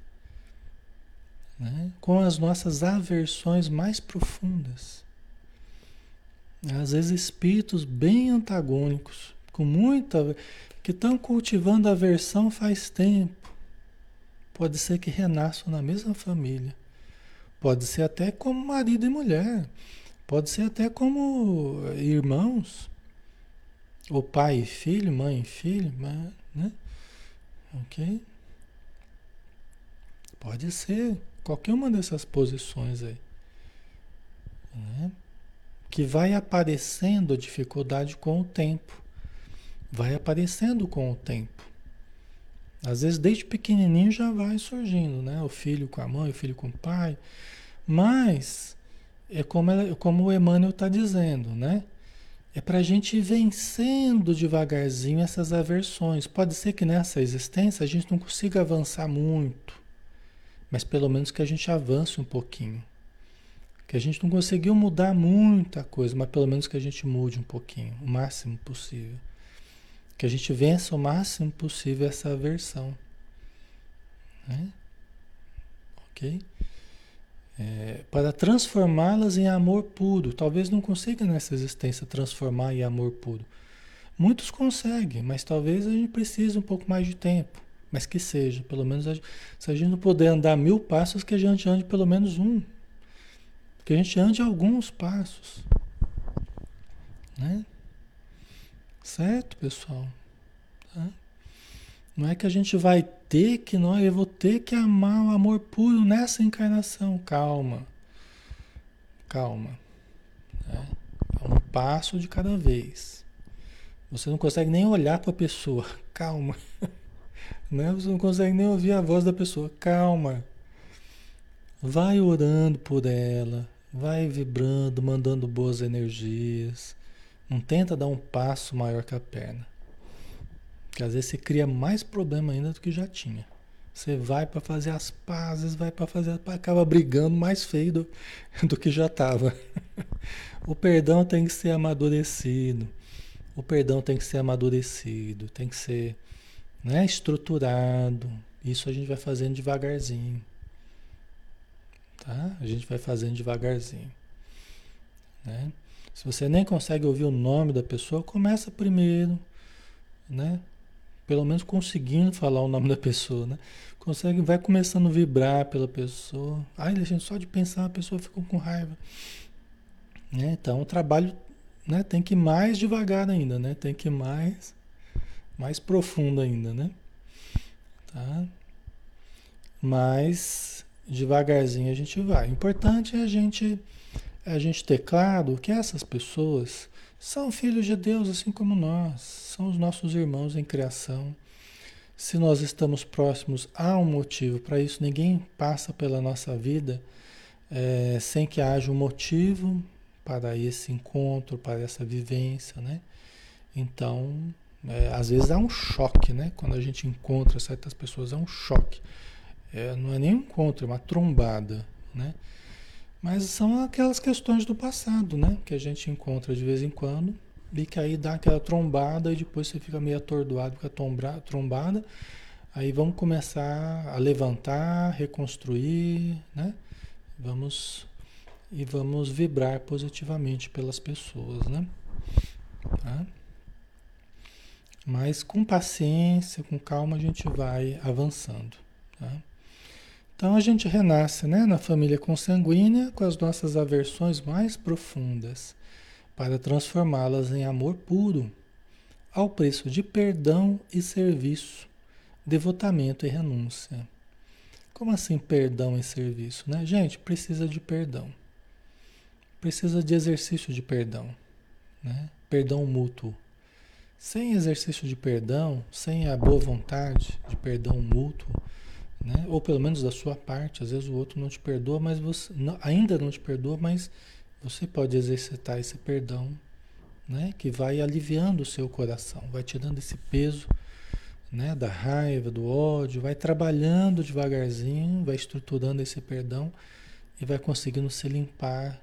Né? Com as nossas aversões mais profundas. Às vezes espíritos bem antagônicos, com muita. que estão cultivando aversão faz tempo. Pode ser que renasçam na mesma família. Pode ser até como marido e mulher. Pode ser até como irmãos. Ou pai e filho, mãe e filho, né? Ok? Pode ser qualquer uma dessas posições aí. Né? Que vai aparecendo a dificuldade com o tempo. Vai aparecendo com o tempo. Às vezes desde pequenininho já vai surgindo, né? O filho com a mãe, o filho com o pai. Mas é como, ela, como o Emmanuel está dizendo, né? É para a gente ir vencendo devagarzinho essas aversões. Pode ser que nessa existência a gente não consiga avançar muito, mas pelo menos que a gente avance um pouquinho. Que a gente não conseguiu mudar muita coisa, mas pelo menos que a gente mude um pouquinho, o máximo possível. Que a gente vença o máximo possível essa aversão. Né? Ok? é, para transformá-las em amor puro. Talvez não consiga nessa existência transformar em amor puro. Muitos conseguem, mas talvez a gente precise um pouco mais de tempo. Mas que seja, pelo menos a, se a gente não puder andar mil passos, que a gente ande pelo menos um. Que a gente ande alguns passos. Né? Certo, pessoal? Tá? Não é que a gente vai ter que, não, eu vou ter que amar o amor puro nessa encarnação. Calma. Calma. É, é um passo de cada vez. Você não consegue nem olhar para a pessoa. Calma. Né? Você não consegue nem ouvir a voz da pessoa. Calma. Vai orando por ela. Vai vibrando, mandando boas energias. Não tenta dar um passo maior que a perna. Que às vezes você cria mais problema ainda do que já tinha. Você vai para fazer as pazes, vai para fazer, acaba brigando mais feio do, do que já estava. O perdão tem que ser amadurecido. O perdão tem que ser amadurecido, tem que ser né, estruturado. Isso a gente vai fazendo devagarzinho. Tá? A gente vai fazendo devagarzinho. Né? Se você nem consegue ouvir o nome da pessoa, começa primeiro, né? pelo menos conseguindo falar o nome da pessoa, né? Consegue, vai começando a vibrar pela pessoa. Ai, gente, só de pensar a pessoa fica com raiva. Né? Então o trabalho né, tem que ir mais devagar ainda, né? Tem que ir mais, mais profundo ainda, né? Tá? Mas devagarzinho a gente vai. O importante é a gente, é a gente ter claro que essas pessoas são filhos de Deus, assim como nós, são os nossos irmãos em criação. Se nós estamos próximos, há um motivo para isso. Ninguém passa pela nossa vida é, sem que haja um motivo para esse encontro, para essa vivência, né? Então, é, às vezes há um choque, né? Quando a gente encontra certas pessoas, é um choque. É, não é nem um encontro, é uma trombada, né? Mas são aquelas questões do passado, né? Que a gente encontra de vez em quando e que aí dá aquela trombada e depois você fica meio atordoado com a trombada. Aí vamos começar a levantar, reconstruir, né? Vamos e vamos vibrar positivamente pelas pessoas, né? Tá? Mas com paciência, com calma, a gente vai avançando. Tá? Então a gente renasce né, na família consanguínea com as nossas aversões mais profundas, para transformá-las em amor puro, ao preço de perdão e serviço, devotamento e renúncia. Como assim perdão e serviço? Né? Gente, precisa de perdão. Precisa de exercício de perdão. Né? Perdão mútuo. Sem exercício de perdão, sem a boa vontade de perdão mútuo, né? Ou pelo menos da sua parte, às vezes o outro não te perdoa, mas você não, ainda não te perdoa, mas você pode exercitar esse perdão, né? Que vai aliviando o seu coração, vai tirando esse peso, né? Da raiva, do ódio, vai trabalhando devagarzinho, vai estruturando esse perdão e vai conseguindo se limpar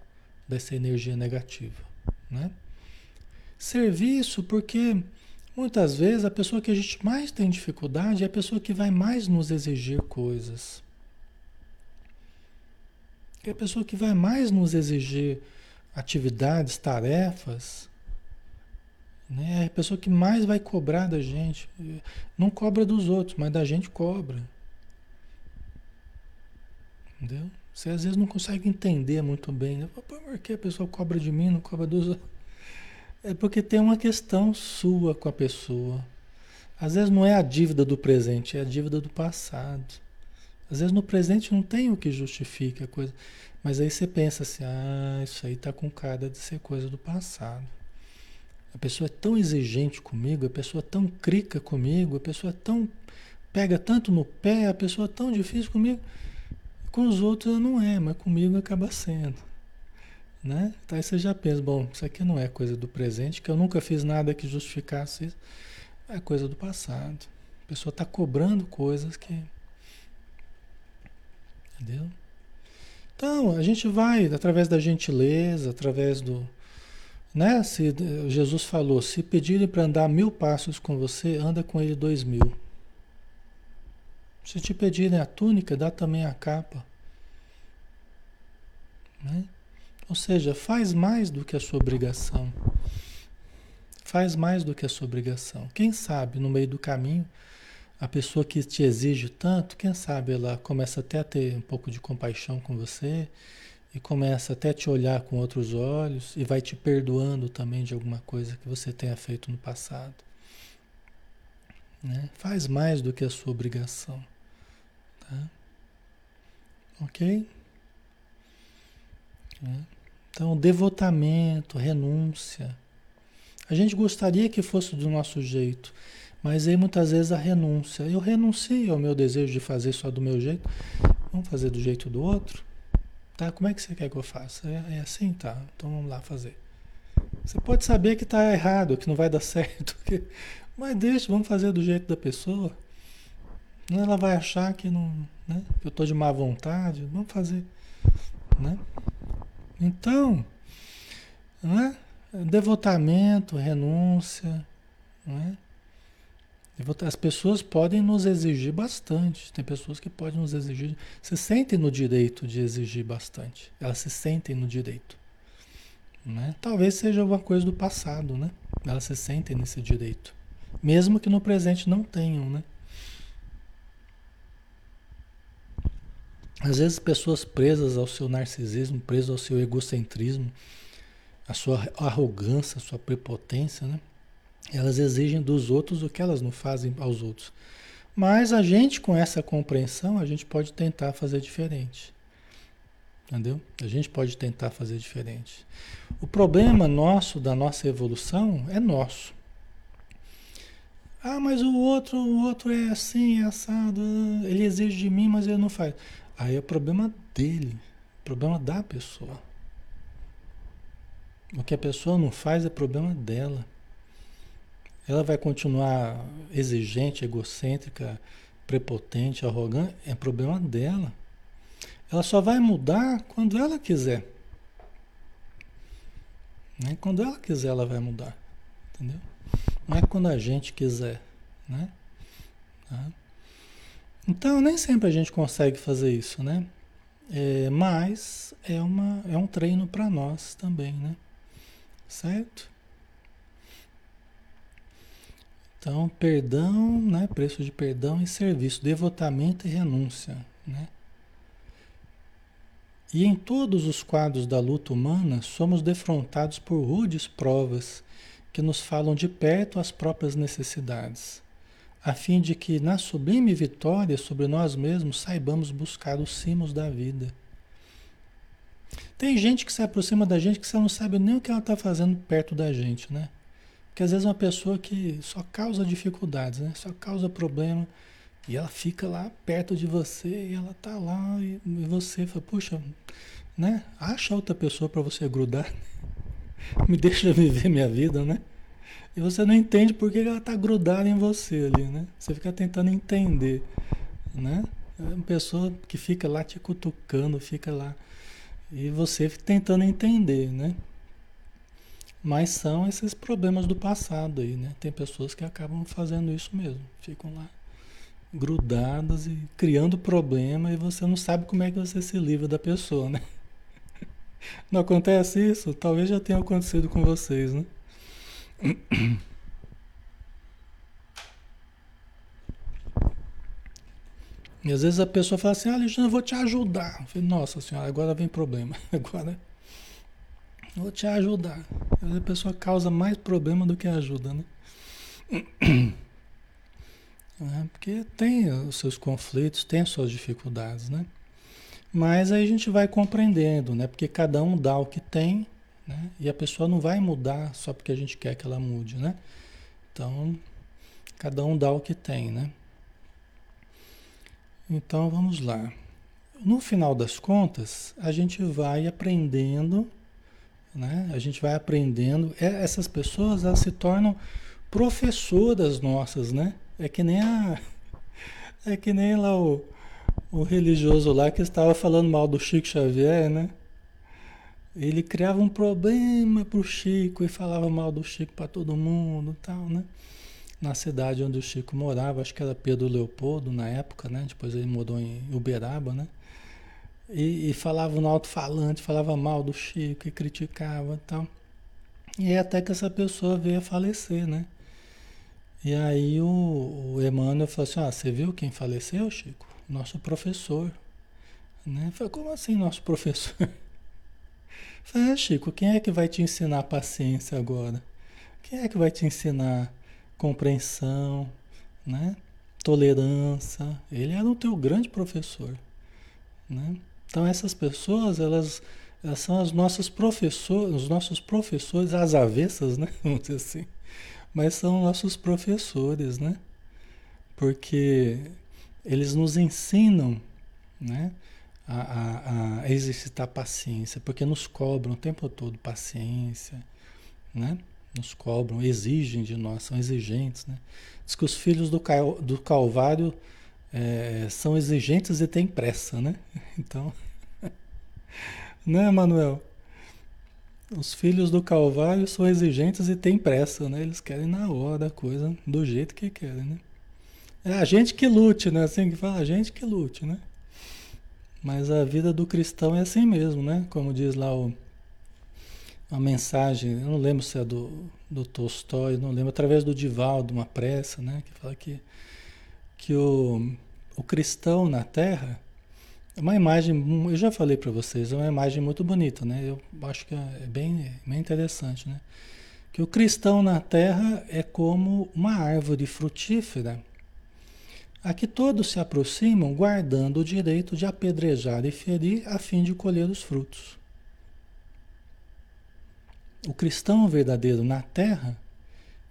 dessa energia negativa, né? Serviço, porque Muitas vezes a pessoa que a gente mais tem dificuldade é a pessoa que vai mais nos exigir coisas. É a pessoa que vai mais nos exigir atividades, tarefas. Né? É a pessoa que mais vai cobrar da gente. Não cobra dos outros, mas da gente cobra. Entendeu? Você às vezes não consegue entender muito bem. Né? Por que a pessoa cobra de mim, não cobra dos outros? É porque tem uma questão sua com a pessoa. Às vezes não é a dívida do presente, é a dívida do passado. Às vezes no presente não tem o que justifique a coisa. Mas aí você pensa assim, ah, isso aí tá com cara de ser coisa do passado. A pessoa é tão exigente comigo, a pessoa é tão crica comigo, a pessoa é tão pega tanto no pé, a pessoa é tão difícil comigo. Com os outros não é, mas comigo acaba sendo. Né? Então aí você já pensa, bom, isso aqui não é coisa do presente, que eu nunca fiz nada que justificasse isso. É coisa do passado. A pessoa está cobrando coisas que. Entendeu? Então, a gente vai através da gentileza, através do. Né? Se, Jesus falou: se pedirem para andar mil passos com você, anda com ele dois mil. Se te pedirem a túnica, dá também a capa. Né? Ou seja, faz mais do que a sua obrigação. Faz mais do que a sua obrigação. Quem sabe no meio do caminho, a pessoa que te exige tanto, quem sabe ela começa até a ter um pouco de compaixão com você e começa até a te olhar com outros olhos e vai te perdoando também de alguma coisa que você tenha feito no passado. Né? Faz mais do que a sua obrigação. Tá? Ok? É. Então, devotamento, renúncia. A gente gostaria que fosse do nosso jeito, mas aí muitas vezes a renúncia. Eu renuncio ao meu desejo de fazer só do meu jeito. Vamos fazer do jeito do outro? Tá? Como é que você quer que eu faça? É, é assim? Tá. Então vamos lá fazer. Você pode saber que está errado, que não vai dar certo. Que... Mas deixa, vamos fazer do jeito da pessoa. Ela vai achar que não, né? Que eu estou de má vontade. Vamos fazer, né? Então, né? devotamento, renúncia, né? As pessoas podem nos exigir bastante. Tem pessoas que podem nos exigir. Se sentem no direito de exigir bastante. Elas se sentem no direito. Né? Talvez seja alguma coisa do passado, né? Elas se sentem nesse direito. Mesmo que no presente não tenham, né? Às vezes pessoas presas ao seu narcisismo, presas ao seu egocentrismo, a sua arrogância, a sua prepotência, né? Elas exigem dos outros o que elas não fazem aos outros. Mas a gente, com essa compreensão, a gente pode tentar fazer diferente. Entendeu? A gente pode tentar fazer diferente. O problema nosso, da nossa evolução, é nosso. Ah, mas o outro, o outro é assim, é assado, ele exige de mim, mas ele não faz. Aí é problema dele, problema da pessoa. O que a pessoa não faz é problema dela. Ela vai continuar exigente, egocêntrica, prepotente, arrogante, é problema dela. Ela só vai mudar quando ela quiser. Né? Quando ela quiser, ela vai mudar. Entendeu? Não é quando a gente quiser. Né? Tá? Então, nem sempre a gente consegue fazer isso, né? É, mas é, uma, é um treino para nós também, né? Certo? Então, perdão, né? Preço de perdão e serviço, devotamento e renúncia, né? E em todos os quadros da luta humana, somos defrontados por rudes provas que nos falam de perto as próprias necessidades a fim de que na sublime vitória sobre nós mesmos saibamos buscar os cimos da vida. Tem gente que se aproxima da gente que você não sabe nem o que ela está fazendo perto da gente, né? Porque às vezes é uma pessoa que só causa dificuldades, né? Só causa problema e ela fica lá perto de você e ela tá lá e, você fala, puxa, né? Acha outra pessoa para você grudar. Me deixa viver minha vida, né? E você não entende porque ela está grudada em você ali, né? Você fica tentando entender, né? É uma pessoa que fica lá te cutucando, fica lá. E você tentando entender, né? Mas são esses problemas do passado aí, né? Tem pessoas que acabam fazendo isso mesmo. Ficam lá grudadas e criando problema e você não sabe como é que você se livra da pessoa, né? Não acontece isso? Talvez já tenha acontecido com vocês, né? E às vezes a pessoa fala assim, ah, Alexandre, eu vou te ajudar. Eu falei, Nossa senhora, agora vem problema. Agora eu vou te ajudar. a pessoa causa mais problema do que ajuda, né? Né? Porque tem os seus conflitos, tem as suas dificuldades, né? Mas aí a gente vai compreendendo, né? Porque cada um dá o que tem, né? E a pessoa não vai mudar só porque a gente quer que ela mude, né? Então, cada um dá o que tem, né? Então vamos lá. No final das contas, a gente vai aprendendo, né? A gente vai aprendendo. É, essas pessoas elas se tornam professoras nossas, né? É que nem a. É que nem lá o, o religioso lá que estava falando mal do Chico Xavier, né? Ele criava um problema pro Chico e falava mal do Chico para todo mundo tal, né? Na cidade onde o Chico morava, acho que era Pedro Leopoldo na época, né? Depois ele mudou em Uberaba, né? E, e falava no alto-falante, falava mal do Chico e criticava tal. E até que essa pessoa veio a falecer, né? E aí o, o Emmanuel falou assim, ah, você viu quem faleceu, Chico? Nosso professor. Né? Falei, como assim nosso professor? Falei, ah, Chico, quem é que vai te ensinar paciência agora? Quem é que vai te ensinar compreensão, né? tolerância? Ele era o teu grande professor. Né? Então essas pessoas, elas, elas são as nossas professores, os nossos professores às avessas, né? Vamos dizer assim mas são nossos professores, né? Porque eles nos ensinam, né? A, a, a, exercitar paciência, porque nos cobram o tempo todo paciência, né? Nos cobram, exigem de nós, são exigentes, né? Diz que os filhos do, cal, do Calvário é, são exigentes e têm pressa, né? Então, né, Manuel? Os filhos do Calvário são exigentes e têm pressa, né? Eles querem na hora a coisa, do jeito que querem, né? É a gente que lute, né? Assim que fala, a gente que lute, né? Mas a vida do cristão é assim mesmo, né? Como diz lá o, a mensagem, eu não lembro se é do, do Tolstói, não lembro, através do Divaldo, uma pressa, né? Que fala que, que o, o cristão na Terra é uma imagem, eu já falei para vocês, é uma imagem muito bonita, né? Eu acho que é bem, bem interessante, né? Que o cristão na terra é como uma árvore frutífera, a que todos se aproximam guardando o direito de apedrejar e ferir a fim de colher os frutos. O cristão verdadeiro na terra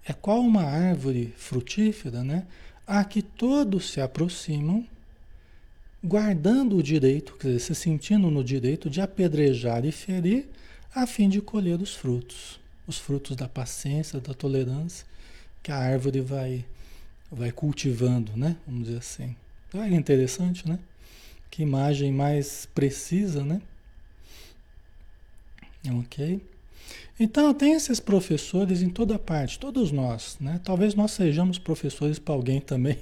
é qual uma árvore frutífera, né? A que todos se aproximam guardando o direito, quer dizer, se sentindo no direito de apedrejar e ferir, a fim de colher os frutos, os frutos da paciência, da tolerância, que a árvore vai, vai cultivando, né? Vamos dizer assim. Então, é interessante, né? Que imagem mais precisa, né? Ok? Então, tem esses professores em toda parte, todos nós, né? Talvez nós sejamos professores para alguém também,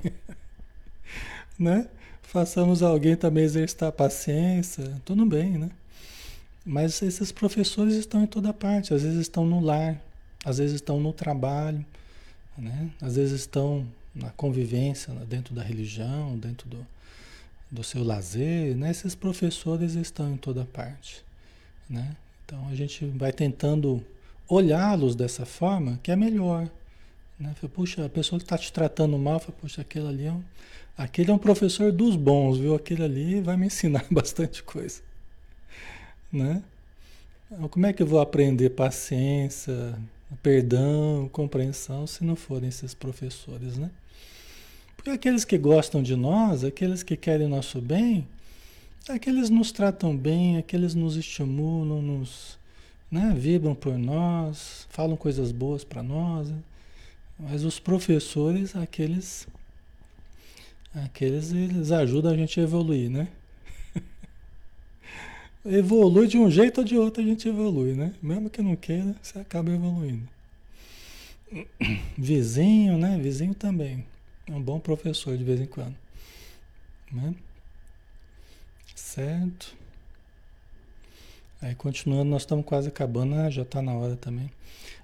né? façamos alguém também exercitar paciência, tudo bem, né? Mas esses professores estão em toda parte, às vezes estão no lar, às vezes estão no trabalho, né? Às vezes estão na convivência dentro da religião, dentro do, do seu lazer, né? Esses professores estão em toda parte, né? Então a gente vai tentando olhá-los dessa forma que é melhor, né? Puxa, a pessoa que está te tratando mal, puxa, aquele ali é um Aquele é um professor dos bons, viu? Aquele ali vai me ensinar bastante coisa. Né? Então, como é que eu vou aprender paciência, perdão, compreensão se não forem esses professores, né? Aqueles que gostam de nós, aqueles que querem nosso bem, aqueles nos tratam bem, aqueles nos estimulam, nos né, vibram por nós, falam coisas boas para nós. Né? Mas os professores, aqueles Aqueles eles ajudam a gente a evoluir, né? evolui de um jeito ou de outro, a gente evolui, né? Mesmo que não queira, você acaba evoluindo. Vizinho, né? Vizinho também. É um bom professor de vez em quando. Né? Certo? Aí continuando, nós estamos quase acabando, ah, já está na hora também.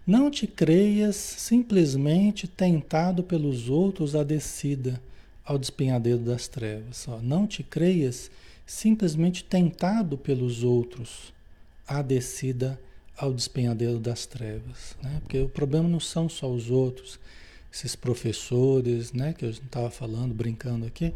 Não te creias simplesmente tentado pelos outros a descida ao despenhadeiro das trevas. Ó, não te creias simplesmente tentado pelos outros a descida ao despenhadeiro das trevas. Né? Porque o problema não são só os outros, esses professores, né, que eu estava falando, brincando aqui.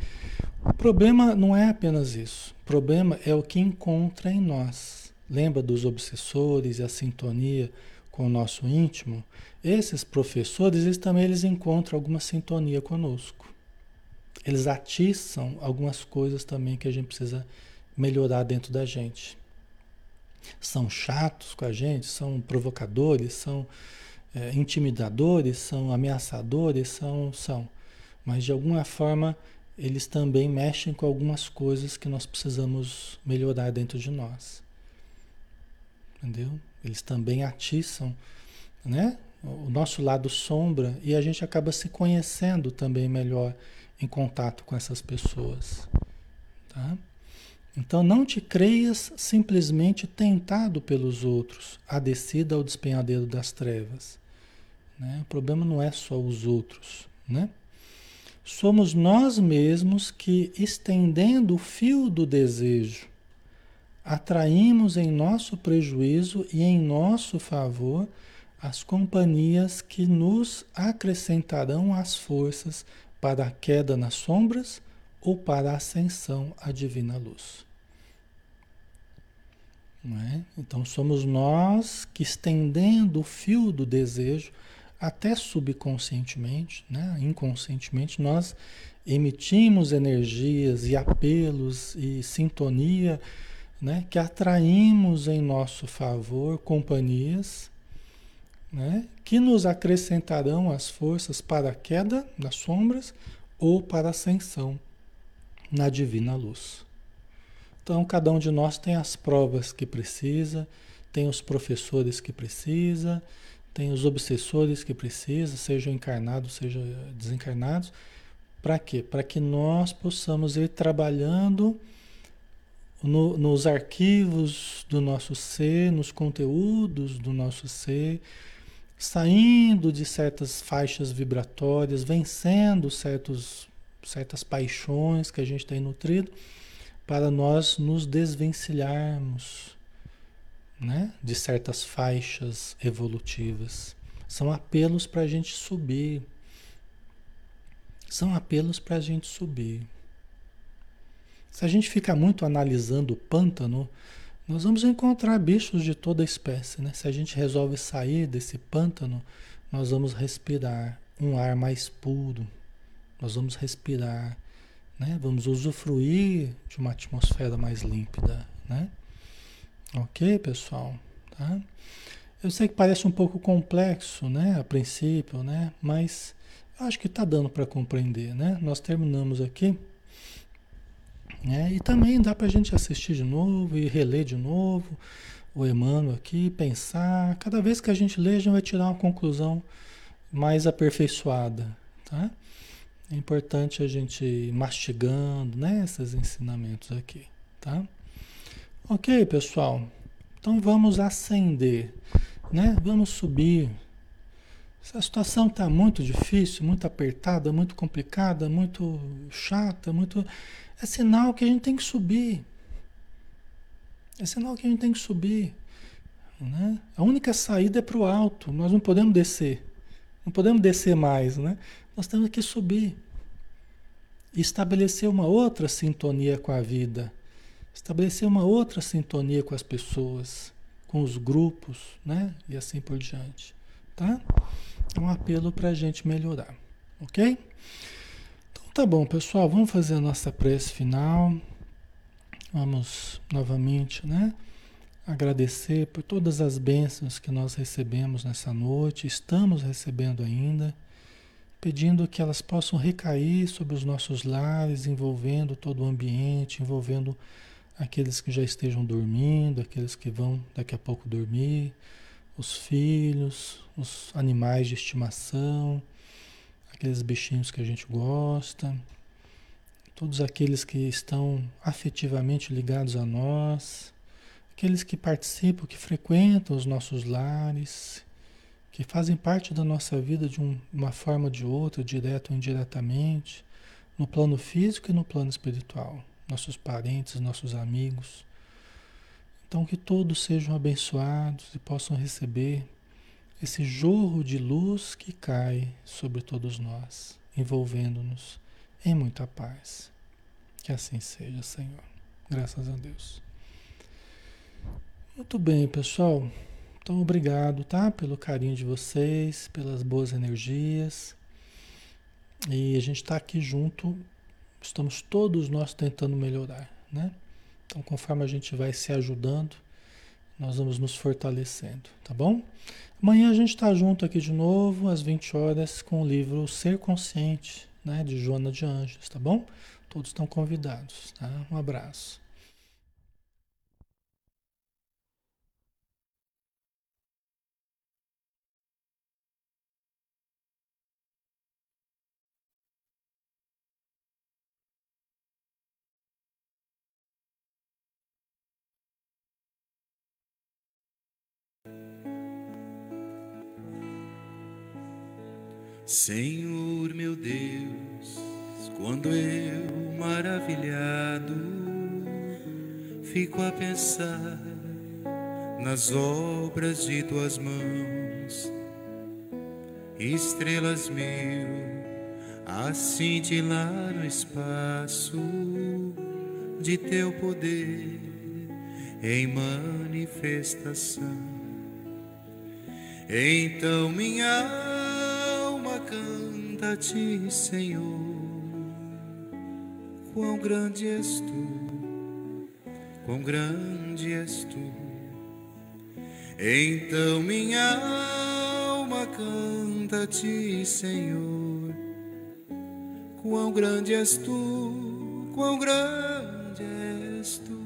O problema não é apenas isso. O problema é o que encontra em nós. Lembra dos obsessores e a sintonia com o nosso íntimo? Esses professores, eles também eles encontram alguma sintonia conosco. Eles atiçam algumas coisas também que a gente precisa melhorar dentro da gente. São chatos com a gente, são provocadores, são é, intimidadores, são ameaçadores, são, são. Mas de alguma forma eles também mexem com algumas coisas que nós precisamos melhorar dentro de nós. Entendeu? Eles também atiçam, né? O nosso lado sombra e a gente acaba se conhecendo também melhor em contato com essas pessoas, tá? Então não te creias simplesmente tentado pelos outros a descida ao despenhadeiro das trevas. Né? O problema não é só os outros, né? Somos nós mesmos que, estendendo o fio do desejo, atraímos em nosso prejuízo e em nosso favor as companhias que nos acrescentarão as forças para a queda nas sombras ou para a ascensão à divina luz. É? Então somos nós que estendendo o fio do desejo, até subconscientemente, né? inconscientemente, nós emitimos energias e apelos e sintonia né? que atraímos em nosso favor companhias né? que nos acrescentarão as forças para a queda nas sombras ou para a ascensão na divina luz. Então, cada um de nós tem as provas que precisa, tem os professores que precisa, tem os obsessores que precisa, sejam encarnados, sejam desencarnados. Para quê? Para que nós possamos ir trabalhando no, nos arquivos do nosso ser, nos conteúdos do nosso ser, saindo de certas faixas vibratórias, vencendo certos, certas paixões que a gente tem nutrido, para nós nos desvencilharmos né? de certas faixas evolutivas. São apelos para a gente subir. São apelos para a gente subir. Se a gente fica muito analisando o pântano, nós vamos encontrar bichos de toda espécie. Né? Se a gente resolve sair desse pântano, nós vamos respirar um ar mais puro. Nós vamos respirar, né? vamos usufruir de uma atmosfera mais límpida. Né? Ok, pessoal? Tá? Eu sei que parece um pouco complexo, né, a princípio, né, mas acho que está dando para compreender, né? Nós terminamos aqui, né? E também dá para a gente assistir de novo e reler de novo o Emmanuel aqui, pensar. Cada vez que a gente lê, a gente vai tirar uma conclusão mais aperfeiçoada, tá? É importante a gente ir mastigando, né, esses ensinamentos aqui, tá? Ok, pessoal. Então vamos acender, né? Vamos subir. Essa situação está muito difícil, muito apertada, muito complicada, muito chata, muito. É sinal que a gente tem que subir. É sinal que a gente tem que subir. Né? A única saída é para o alto. Nós não podemos descer. Não podemos descer mais, né? Nós temos que subir. E estabelecer uma outra sintonia com a vida estabelecer uma outra sintonia com as pessoas, com os grupos, né? E assim por diante, tá? É um apelo para a gente melhorar, ok? Então tá bom, pessoal, vamos fazer a nossa prece final. Vamos novamente, né? Agradecer por todas as bênçãos que nós recebemos nessa noite, estamos recebendo ainda, pedindo que elas possam recair sobre os nossos lares, envolvendo todo o ambiente, envolvendo aqueles que já estejam dormindo, aqueles que vão daqui a pouco dormir, os filhos, os animais de estimação, aqueles bichinhos que a gente gosta, todos aqueles que estão afetivamente ligados a nós, aqueles que participam, que frequentam os nossos lares, que fazem parte da nossa vida de um, uma forma ou de outra, direto ou indiretamente, no plano físico e no plano espiritual nossos parentes, nossos amigos. Então, que todos sejam abençoados e possam receber esse jorro de luz que cai sobre todos nós, envolvendo-nos em muita paz. Que assim seja, Senhor. Graças a Deus. Muito bem, pessoal. Então, obrigado, tá? Pelo carinho de vocês, pelas boas energias. E a gente está aqui junto, estamos todos nós tentando melhorar, né? Então, conforme a gente vai se ajudando, nós vamos nos fortalecendo, tá bom? Amanhã a gente está junto aqui de novo, às 20 horas, com o livro Ser Consciente, né, de Joana de Anjos, tá bom? Todos estão convidados, tá? Um abraço. Senhor meu Deus, quando eu maravilhado fico a pensar nas obras de tuas mãos, estrelas mil a cintilar no espaço de teu poder em manifestação. Então minha a ti, Senhor. Quão grande és tu, quão grande és tu. Então minha alma canta a ti, Senhor. Quão grande és tu, quão grande és tu.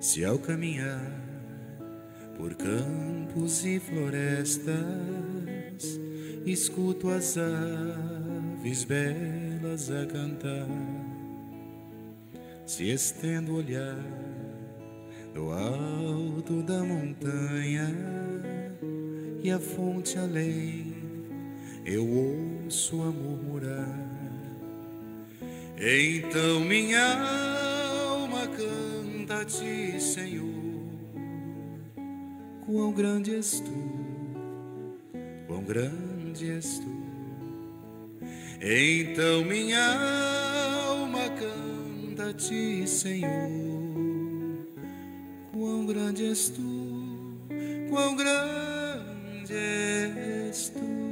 Se ao caminhar por campos e florestas, escuto as aves belas a cantar. Se estendo o olhar do alto da montanha e a fonte além, eu ouço a murmurar. Então minha alma canta a ti, Senhor. Quão grande és tu quão grande grande és tu. Então minha alma canta a ti, Senhor. Quão grande és tu, quão grande és tu.